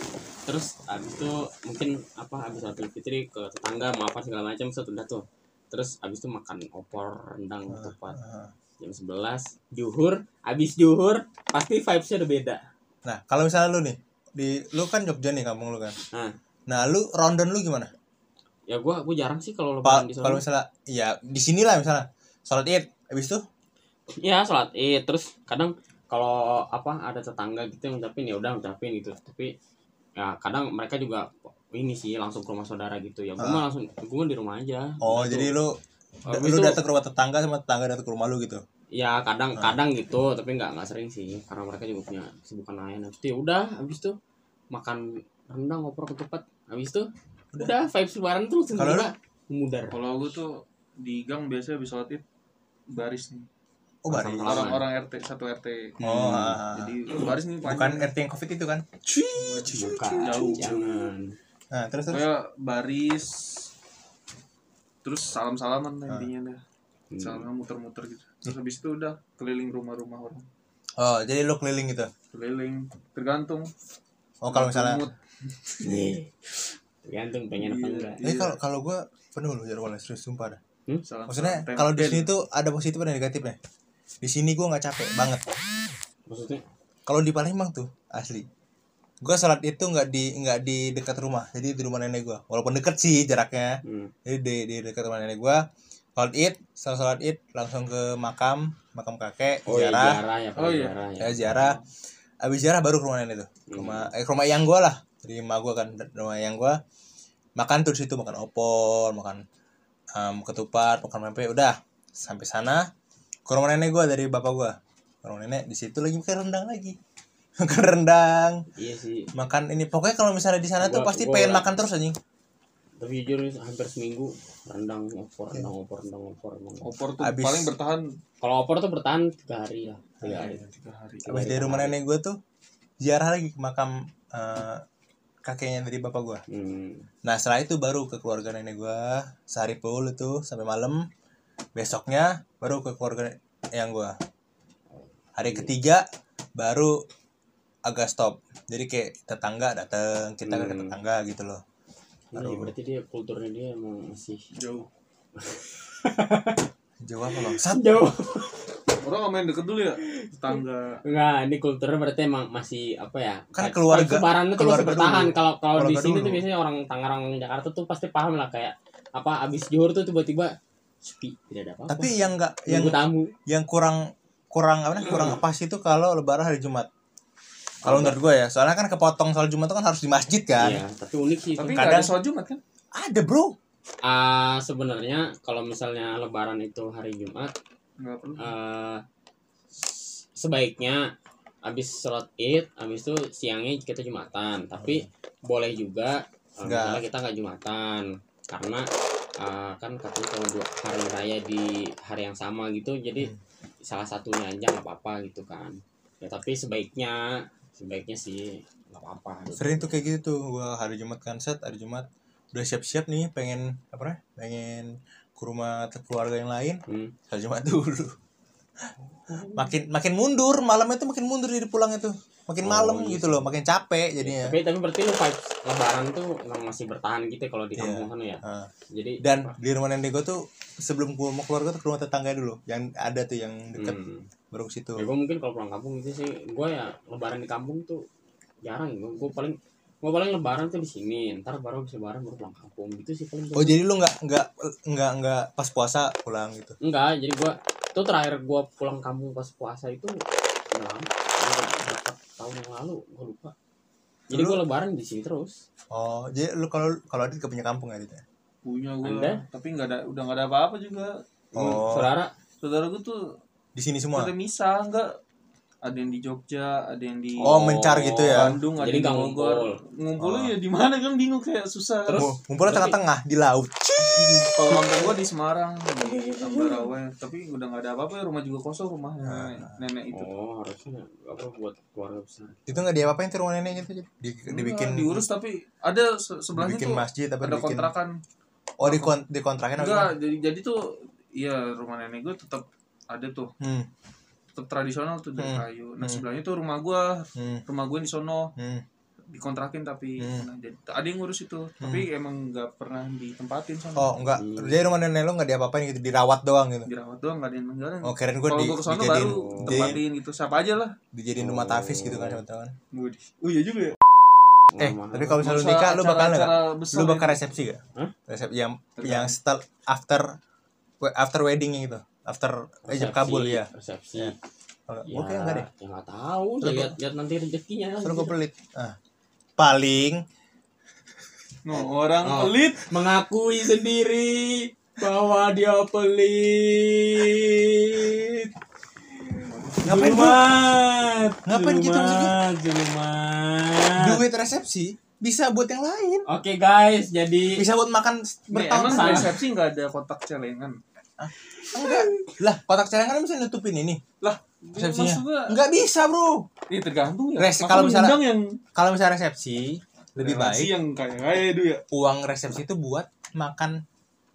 [SPEAKER 4] terus habis itu mungkin apa habis sholat idul fitri ke tetangga maafan segala macam set udah tuh. Terus habis itu makan opor rendang ketupat.
[SPEAKER 3] Heeh.
[SPEAKER 4] jam 11 juhur. Habis juhur pasti vibesnya udah beda.
[SPEAKER 3] Nah, kalau misalnya lu nih di lu kan Jogja nih kampung lu kan.
[SPEAKER 4] nah.
[SPEAKER 3] Nah, lu rondon lu gimana?
[SPEAKER 4] ya gua gua jarang sih kalau lebaran di
[SPEAKER 3] kalau misalnya ya di sini lah misalnya. Sholat id habis itu?
[SPEAKER 4] Ya sholat id. Terus kadang kalau apa ada tetangga gitu yang ngucapin ya udah ngucapin gitu. Tapi ya kadang mereka juga ini sih langsung ke rumah saudara gitu. Ya gua
[SPEAKER 3] Ah.
[SPEAKER 4] mah langsung gua mah di rumah aja
[SPEAKER 3] oh
[SPEAKER 4] Gitu.
[SPEAKER 3] jadi lu
[SPEAKER 4] Habis
[SPEAKER 3] lu
[SPEAKER 4] itu-
[SPEAKER 3] datang ke rumah tetangga sama tetangga datang ke rumah lu gitu?
[SPEAKER 4] Ya kadang
[SPEAKER 3] Ah.
[SPEAKER 4] kadang gitu tapi nggak nggak sering sih. Karena mereka juga punya kesibukan lain. Habis itu ya udah habis itu makan rendang opor ketupat habis itu
[SPEAKER 3] Udah.
[SPEAKER 4] udah, vibes lebaran tuh langsung
[SPEAKER 3] Kalau
[SPEAKER 4] mudar.
[SPEAKER 2] Kalau gue tuh di gang biasanya habis sholat baris nih
[SPEAKER 3] oh baris.
[SPEAKER 2] Orang-orang RT satu RT
[SPEAKER 3] oh ah.
[SPEAKER 2] jadi baris nih
[SPEAKER 3] bukan
[SPEAKER 2] panjang.
[SPEAKER 3] RT yang covid itu kan?
[SPEAKER 4] Bukan
[SPEAKER 2] Jauh.
[SPEAKER 4] jangan.
[SPEAKER 3] Nah terus terus?
[SPEAKER 2] Kayak baris terus salam salaman
[SPEAKER 3] Ah.
[SPEAKER 2] intinya dah.
[SPEAKER 4] Hmm.
[SPEAKER 2] salam muter-muter gitu. Terus habis itu udah keliling rumah-rumah orang.
[SPEAKER 3] Oh jadi lu keliling gitu?
[SPEAKER 2] Keliling tergantung.
[SPEAKER 3] Oh kalau misalnya.
[SPEAKER 4] Nih. tergantung pengen apa
[SPEAKER 2] Iya.
[SPEAKER 4] enggak.
[SPEAKER 3] Eh kalau kalau gua penuh lu jadwalnya serius sumpah dah.
[SPEAKER 2] Salam-
[SPEAKER 3] maksudnya kalau di sini tuh ada positif ada negatifnya di sini gua nggak capek banget.
[SPEAKER 4] Maksudnya?
[SPEAKER 3] Kalau di Palembang tuh asli. Gua sholat itu nggak di nggak di dekat rumah jadi di rumah nenek gua. Walaupun deket sih jaraknya.
[SPEAKER 4] Hmm.
[SPEAKER 3] jadi di, di dekat rumah nenek gua. Sholat id setelah sholat id langsung ke makam makam kakek
[SPEAKER 4] oh iya
[SPEAKER 3] ziarah.
[SPEAKER 4] ziarah ya Pak,
[SPEAKER 2] Oh, iya.
[SPEAKER 4] ziarah ya.
[SPEAKER 3] Ya ziarah. Abis ziarah baru ke rumah nenek tuh. Ke rumah eh, ke rumah yang gua lah. Dari emak gua kan rumah yang gua. Makan tuh di situ makan opor makan em, ketupat makan pempek udah. Sampai sana ke rumah nenek gua dari bapak gua. Ke rumah nenek di situ lagi makan rendang lagi. Makan rendang.
[SPEAKER 4] Iya sih.
[SPEAKER 3] Makan ini pokoknya kalau misalnya di sana tuh pasti
[SPEAKER 4] gua-
[SPEAKER 3] pengen makan terus anjing.
[SPEAKER 4] Tapi jujur hampir seminggu rendang opor rendang opor rendang opor rendang. Opor.
[SPEAKER 2] opor tuh
[SPEAKER 3] Abis-
[SPEAKER 2] paling bertahan.
[SPEAKER 4] Kalau opor tuh bertahan tiga hari lah. Tiga hari.
[SPEAKER 2] tiga hari.
[SPEAKER 3] Habis dari rumah nenek gua tuh ziarah lagi ke makam eh, kakeknya dari bapak gua.
[SPEAKER 4] Hmm.
[SPEAKER 3] Nah setelah itu baru ke keluarga nenek gua. Sehari full itu sampai malam. Besoknya baru ke keluarga yang gua. Hari ketiga baru agak stop. Jadi kayak tetangga datang, kita kan ke
[SPEAKER 4] Hmm.
[SPEAKER 3] tetangga gitu loh.
[SPEAKER 4] Iya,
[SPEAKER 3] Baru-
[SPEAKER 4] berarti dia kulturnya dia emang masih
[SPEAKER 2] jauh
[SPEAKER 3] Jauh apa bang? Sat.
[SPEAKER 4] jauh
[SPEAKER 2] orang nggak main deket dulu ya tetangga
[SPEAKER 4] Enggak, ini kulturnya berarti emang masih apa ya?
[SPEAKER 3] Kan keluarga-
[SPEAKER 4] Lebaran itu
[SPEAKER 3] keluarga
[SPEAKER 4] masih bertahan. Kalau kalau di sini
[SPEAKER 3] dulu.
[SPEAKER 4] tuh biasanya orang Tangerang Jakarta tuh pasti paham lah kayak apa abis juhur tuh tiba-tiba sepi, tidak ada apa-apa.
[SPEAKER 3] Tapi yang enggak yang
[SPEAKER 4] tamu.
[SPEAKER 3] yang kurang kurang apa nih? Kurang pas itu kalau lebaran hari Jumat. Kalau menurut gua ya, soalnya kan kepotong soal Jumat itu kan harus di masjid kan.
[SPEAKER 4] Iya, tapi unik sih.
[SPEAKER 2] tapi nggak ada
[SPEAKER 3] kadang-
[SPEAKER 2] sholat jumat kan
[SPEAKER 3] Ada bro.
[SPEAKER 4] Ah, sebenarnya kalau misalnya lebaran itu hari Jumat eh sebaiknya habis sholat id habis itu siangnya kita jumatan tapi boleh juga
[SPEAKER 3] Enggak.
[SPEAKER 4] misalnya kita nggak jumatan karena eh, kan katanya kalau dua hari raya di hari yang sama gitu jadi salah satunya aja nggak apa-apa gitu kan ya tapi sebaiknya sebaiknya sih nggak apa-apa gitu.
[SPEAKER 3] sering tuh kayak gitu tuh gua hari Jumat kan set hari Jumat udah siap-siap nih pengen apa pengen ke rumah keluarga yang lain
[SPEAKER 4] Hmm.
[SPEAKER 3] hari Jumat dulu makin makin mundur malam itu makin mundur jadi pulang itu. Makin
[SPEAKER 4] Oh,
[SPEAKER 3] malam
[SPEAKER 4] iya
[SPEAKER 3] gitu loh makin capek jadinya.
[SPEAKER 4] Tapi tapi berarti lu vibes lebaran tuh masih bertahan gitu kalau di kampung sana ya?
[SPEAKER 3] Nah,
[SPEAKER 4] jadi
[SPEAKER 3] dan di rumah nenek gua tuh sebelum gua mau keluar gua tuh ke rumah tetangga dulu. Yang ada tuh yang deket
[SPEAKER 4] hmm.
[SPEAKER 3] baru situ.
[SPEAKER 4] Ya gue mungkin kalau pulang kampung gitu sih gue ya lebaran di kampung tuh jarang gue gue paling gue paling lebaran tuh di sini. Ntar baru habis lebaran baru pulang kampung. Gitu sih paling
[SPEAKER 3] oh jadi lu nggak nggak nggak nggak pas puasa pulang gitu?
[SPEAKER 4] Enggak jadi gue tuh terakhir gue pulang kampung pas puasa itu udah lama berapa tahun yang lalu gue lupa. Jadi gue lebaran di sini terus.
[SPEAKER 3] Oh jadi lu kalau kalau ada gak punya kampung ya Dit, ya?
[SPEAKER 2] punya gue
[SPEAKER 4] Anda?
[SPEAKER 2] tapi nggak ada udah nggak ada apa-apa juga.
[SPEAKER 3] Oh.
[SPEAKER 4] Saudara.
[SPEAKER 2] Saudara gue tuh
[SPEAKER 3] di sini semua?
[SPEAKER 2] ada misah enggak ada yang di Jogja ada yang di
[SPEAKER 3] oh mencar gitu ya?
[SPEAKER 2] Bandung ada
[SPEAKER 4] Jadi
[SPEAKER 2] yang di Bogor.
[SPEAKER 4] ngumpul.
[SPEAKER 2] ngumpulnya
[SPEAKER 3] Oh.
[SPEAKER 2] ya di mana kan bingung kayak susah.
[SPEAKER 4] Terus?
[SPEAKER 3] Ngumpul- ngumpulnya tengah-tengah di laut
[SPEAKER 2] kalau kampung gua di Semarang di Ambarawa tapi udah nggak ada apa-apa ya rumah juga kosong rumah nenek, nenek itu.
[SPEAKER 4] Oh harusnya apa buat keluarga besar?
[SPEAKER 3] Itu nggak diapa-apain tuh rumah neneknya tuh Dit? di, dibikin
[SPEAKER 2] diurus tapi ada se- sebelahnya
[SPEAKER 3] dibikin
[SPEAKER 2] tuh
[SPEAKER 3] masjid apa
[SPEAKER 2] ada
[SPEAKER 3] dibikin
[SPEAKER 2] kontrakan.
[SPEAKER 3] Oh di kon dikontrakin apa
[SPEAKER 2] enggak jadi jadi tuh iya rumah nenek gue tetap ada tuh.
[SPEAKER 3] Hmm.
[SPEAKER 2] Tetap tradisional tuh dari
[SPEAKER 3] Hmm.
[SPEAKER 2] kayu. Nah
[SPEAKER 3] Hmm.
[SPEAKER 2] sebelahnya tuh rumah gua.
[SPEAKER 3] Hmm.
[SPEAKER 2] Rumah gue di sono.
[SPEAKER 3] Hmm
[SPEAKER 2] dikontrakin tapi
[SPEAKER 3] Hmm.
[SPEAKER 2] nah, ada yang ngurus itu tapi emang nggak pernah ditempatin sama
[SPEAKER 3] oh enggak
[SPEAKER 4] Hmm.
[SPEAKER 3] jadi rumah nenek lu nggak diapa-apain gitu dirawat doang gitu
[SPEAKER 2] dirawat doang nggak ada yang ninggalin
[SPEAKER 3] oh keren gue
[SPEAKER 2] kalau
[SPEAKER 3] di,
[SPEAKER 2] gue ke sana
[SPEAKER 3] dijadiin
[SPEAKER 2] baru tempatin gitu siapa aja lah
[SPEAKER 3] dijadiin rumah tafis gitu kan teman-teman
[SPEAKER 2] oh iya juga ya
[SPEAKER 3] eh
[SPEAKER 4] Mahal-mahal.
[SPEAKER 3] tapi kalau misalnya lu nikah lu bakal
[SPEAKER 2] besar
[SPEAKER 3] lu
[SPEAKER 2] ya.
[SPEAKER 3] bakal resepsi gak
[SPEAKER 4] Hah?
[SPEAKER 3] resep yang
[SPEAKER 2] Tergantung.
[SPEAKER 3] yang setel after after weddingnya gitu after ijab
[SPEAKER 4] Resepsi,
[SPEAKER 3] kabul ya
[SPEAKER 4] resepsi
[SPEAKER 3] Ya. Oh,
[SPEAKER 4] ya,
[SPEAKER 3] enggak deh
[SPEAKER 4] ya nggak tahu lihat lihat nanti rezekinya
[SPEAKER 3] terus gue pelit ah. Paling
[SPEAKER 2] no, orang
[SPEAKER 4] Oh.
[SPEAKER 2] pelit
[SPEAKER 4] mengakui sendiri bahwa dia pelit.
[SPEAKER 3] Ngapain, Bu?
[SPEAKER 4] Julumat,
[SPEAKER 3] Ngapain gitu maksudnya?
[SPEAKER 4] julumat.
[SPEAKER 3] duit resepsi bisa buat yang lain
[SPEAKER 4] Oke guys, jadi
[SPEAKER 3] bisa buat makan
[SPEAKER 2] Nih, emang
[SPEAKER 3] bertahun-tahun
[SPEAKER 2] resepsi nggak ada kotak celengan
[SPEAKER 3] enggak lah kotak celengan bisa nutupin ini
[SPEAKER 2] lah
[SPEAKER 3] resepsinya
[SPEAKER 2] maksudnya
[SPEAKER 3] enggak bisa bro
[SPEAKER 2] Iya tergantung ya.
[SPEAKER 3] Res- kalau misalnya-
[SPEAKER 2] yang
[SPEAKER 3] kalau misalnya resepsi lebih baik
[SPEAKER 2] yang kaya kaya itu ya.
[SPEAKER 3] uang resepsi itu buat makan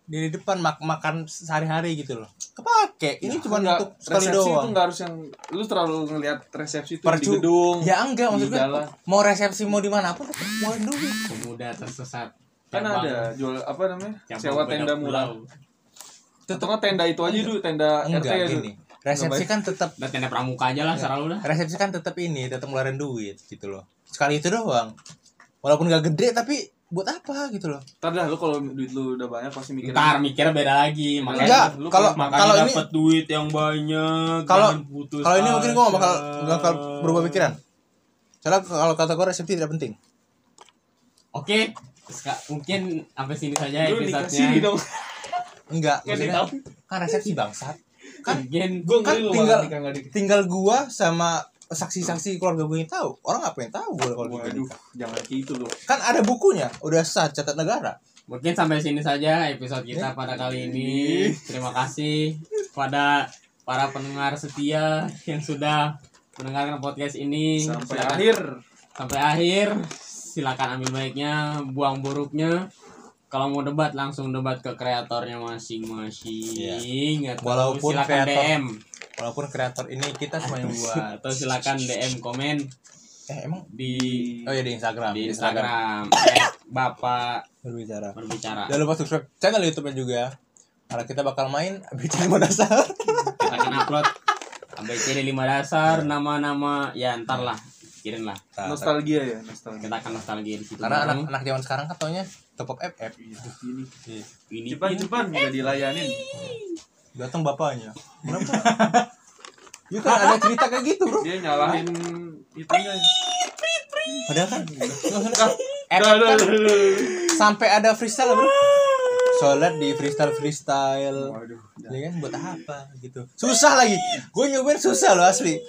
[SPEAKER 3] di depan mak makan sehari-hari gitu loh kepake ini cuma
[SPEAKER 2] Nggak,
[SPEAKER 3] untuk sekali
[SPEAKER 2] resepsi itu
[SPEAKER 3] doang
[SPEAKER 2] nggak harus yang lu terlalu ngelihat resepsi itu
[SPEAKER 3] Percu-
[SPEAKER 2] di gedung.
[SPEAKER 3] ya enggak maksudnya mau resepsi mau di mana pun tetap keluarin duit
[SPEAKER 4] pemuda tersesat.
[SPEAKER 2] Kan
[SPEAKER 4] Cabang-
[SPEAKER 2] ada jual apa namanya? sewa tenda murah. Tetap tenda itu aja dulu tenda RT
[SPEAKER 3] enggak
[SPEAKER 2] ya dulu.
[SPEAKER 3] Gini resepsi kan tetap
[SPEAKER 4] udah tenda pramuka aja lah
[SPEAKER 3] Iya.
[SPEAKER 4] secara lu dah.
[SPEAKER 3] Resepsi kan tetap ini tetap ngeluarin duit gitu loh. Sekali itu doang. Walaupun gak gede tapi buat apa gitu loh.
[SPEAKER 2] Ntar dah lu kalau duit lu udah banyak pasti mikir
[SPEAKER 4] ntar mikirnya beda lagi.
[SPEAKER 3] Enggak,
[SPEAKER 4] makanya
[SPEAKER 2] lu
[SPEAKER 3] kalau
[SPEAKER 4] makanya
[SPEAKER 3] kalau ini
[SPEAKER 4] dapat duit yang banyak
[SPEAKER 3] Kalau-
[SPEAKER 4] jangan putus
[SPEAKER 3] kalau ini mungkin gua gak bakal gak bakal berubah pikiran. Soalnya kalau kata gue resepsi tidak penting.
[SPEAKER 4] Oke mungkin sampai sini saja
[SPEAKER 2] lu nikah sini
[SPEAKER 4] episode-nya
[SPEAKER 2] dong
[SPEAKER 3] enggak maksudnya kan resepsi bangsat kan
[SPEAKER 2] gue
[SPEAKER 3] Kan
[SPEAKER 2] ngeri lu
[SPEAKER 3] tinggal- tinggal gua sama saksi-saksi keluarga gue yang tahu. Orang apa yang tahu gua kalau
[SPEAKER 2] waduh
[SPEAKER 3] nikah.
[SPEAKER 2] jangan gitu lu
[SPEAKER 3] kan ada bukunya udah sah catat negara.
[SPEAKER 4] Mungkin sampai sini saja episode kita pada kali ini. terima kasih pada para pendengar setia yang sudah mendengarkan podcast ini.
[SPEAKER 2] Sampai
[SPEAKER 4] Silakan-
[SPEAKER 2] akhir.
[SPEAKER 4] Sampai akhir. Silakan ambil baiknya buang buruknya kalau mau debat langsung debat ke kreatornya masing-masing. Atau
[SPEAKER 3] Walaupun
[SPEAKER 4] silakan
[SPEAKER 3] kreator-
[SPEAKER 4] DM
[SPEAKER 3] walaupun kreator ini kita semua yang buat.
[SPEAKER 4] atau silakan DM komen.
[SPEAKER 3] Eh emang?
[SPEAKER 4] Di
[SPEAKER 3] oh ya di Instagram
[SPEAKER 4] di Instagram. At Bapak
[SPEAKER 3] berbicara.
[SPEAKER 4] berbicara.
[SPEAKER 3] Jangan lupa subscribe channel YouTube-nya juga. Karena kita bakal main ABC lima dasar.
[SPEAKER 4] Kita akan upload ABCD 5 dasar nama-nama ya ntar lah pikirin lah
[SPEAKER 2] nostalgia ya nostalgia.
[SPEAKER 4] Kita akan nostalgia di situ
[SPEAKER 3] karena
[SPEAKER 4] bareng.
[SPEAKER 3] anak-anak zaman sekarang katanya top up FF
[SPEAKER 2] ini.
[SPEAKER 4] Ini
[SPEAKER 2] cepat cepat nggak dilayanin.
[SPEAKER 3] Datang bapaknya. Kenapa? Itu kan ada cerita kayak gitu bro.
[SPEAKER 2] Dia nyalahin itunya.
[SPEAKER 3] Padahal kan
[SPEAKER 2] Dah,
[SPEAKER 3] FF
[SPEAKER 2] dah,
[SPEAKER 3] kan sampai ada freestyle bro. Soalnya di freestyle freestyle.
[SPEAKER 2] Waduh
[SPEAKER 3] ya. Kan buat apa gitu. Susah lagi. Gue nyobain susah loh asli.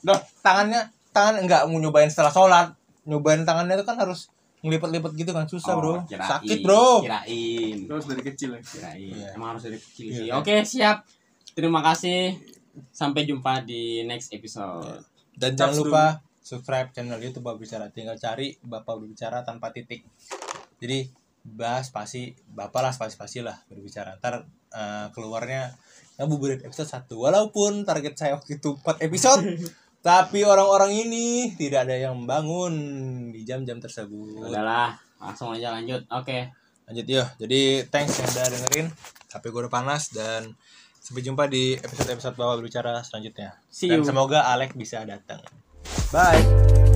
[SPEAKER 2] Dah.
[SPEAKER 3] Tangannya tangan enggak mau nyobain setelah sholat. Nyobain tangannya itu kan harus ngelipet-lipet gitu kan susah
[SPEAKER 4] Oh,
[SPEAKER 3] bro.
[SPEAKER 4] kirain,
[SPEAKER 3] sakit bro.
[SPEAKER 4] kirain.
[SPEAKER 2] Terus dari kecil ya?
[SPEAKER 4] Kirain.
[SPEAKER 3] Iya.
[SPEAKER 4] emang harus dari kecil
[SPEAKER 3] Iya,
[SPEAKER 4] sih.
[SPEAKER 3] Iya.
[SPEAKER 4] oke siap. Terima kasih. Sampai jumpa di next episode.
[SPEAKER 3] Dan jangan lupa subscribe channel YouTube Bapak Bicara. Tinggal cari Bapak Berbicara tanpa titik. Jadi bahas spasi bapak lah spasi spasi lah berbicara. Ntar eh, keluarnya ngabuburit episode 1 walaupun target saya waktu itu 4 episode tapi orang-orang ini tidak ada yang membangun di jam-jam tersebut.
[SPEAKER 4] Udahlah langsung aja lanjut. Oke.
[SPEAKER 3] Lanjut ya jadi thanks yang udah dengerin. HP gue udah panas dan sampai jumpa di episode-episode Bapak Berbicara selanjutnya.
[SPEAKER 4] See
[SPEAKER 3] dan
[SPEAKER 4] you.
[SPEAKER 3] semoga Alex bisa datang. Bye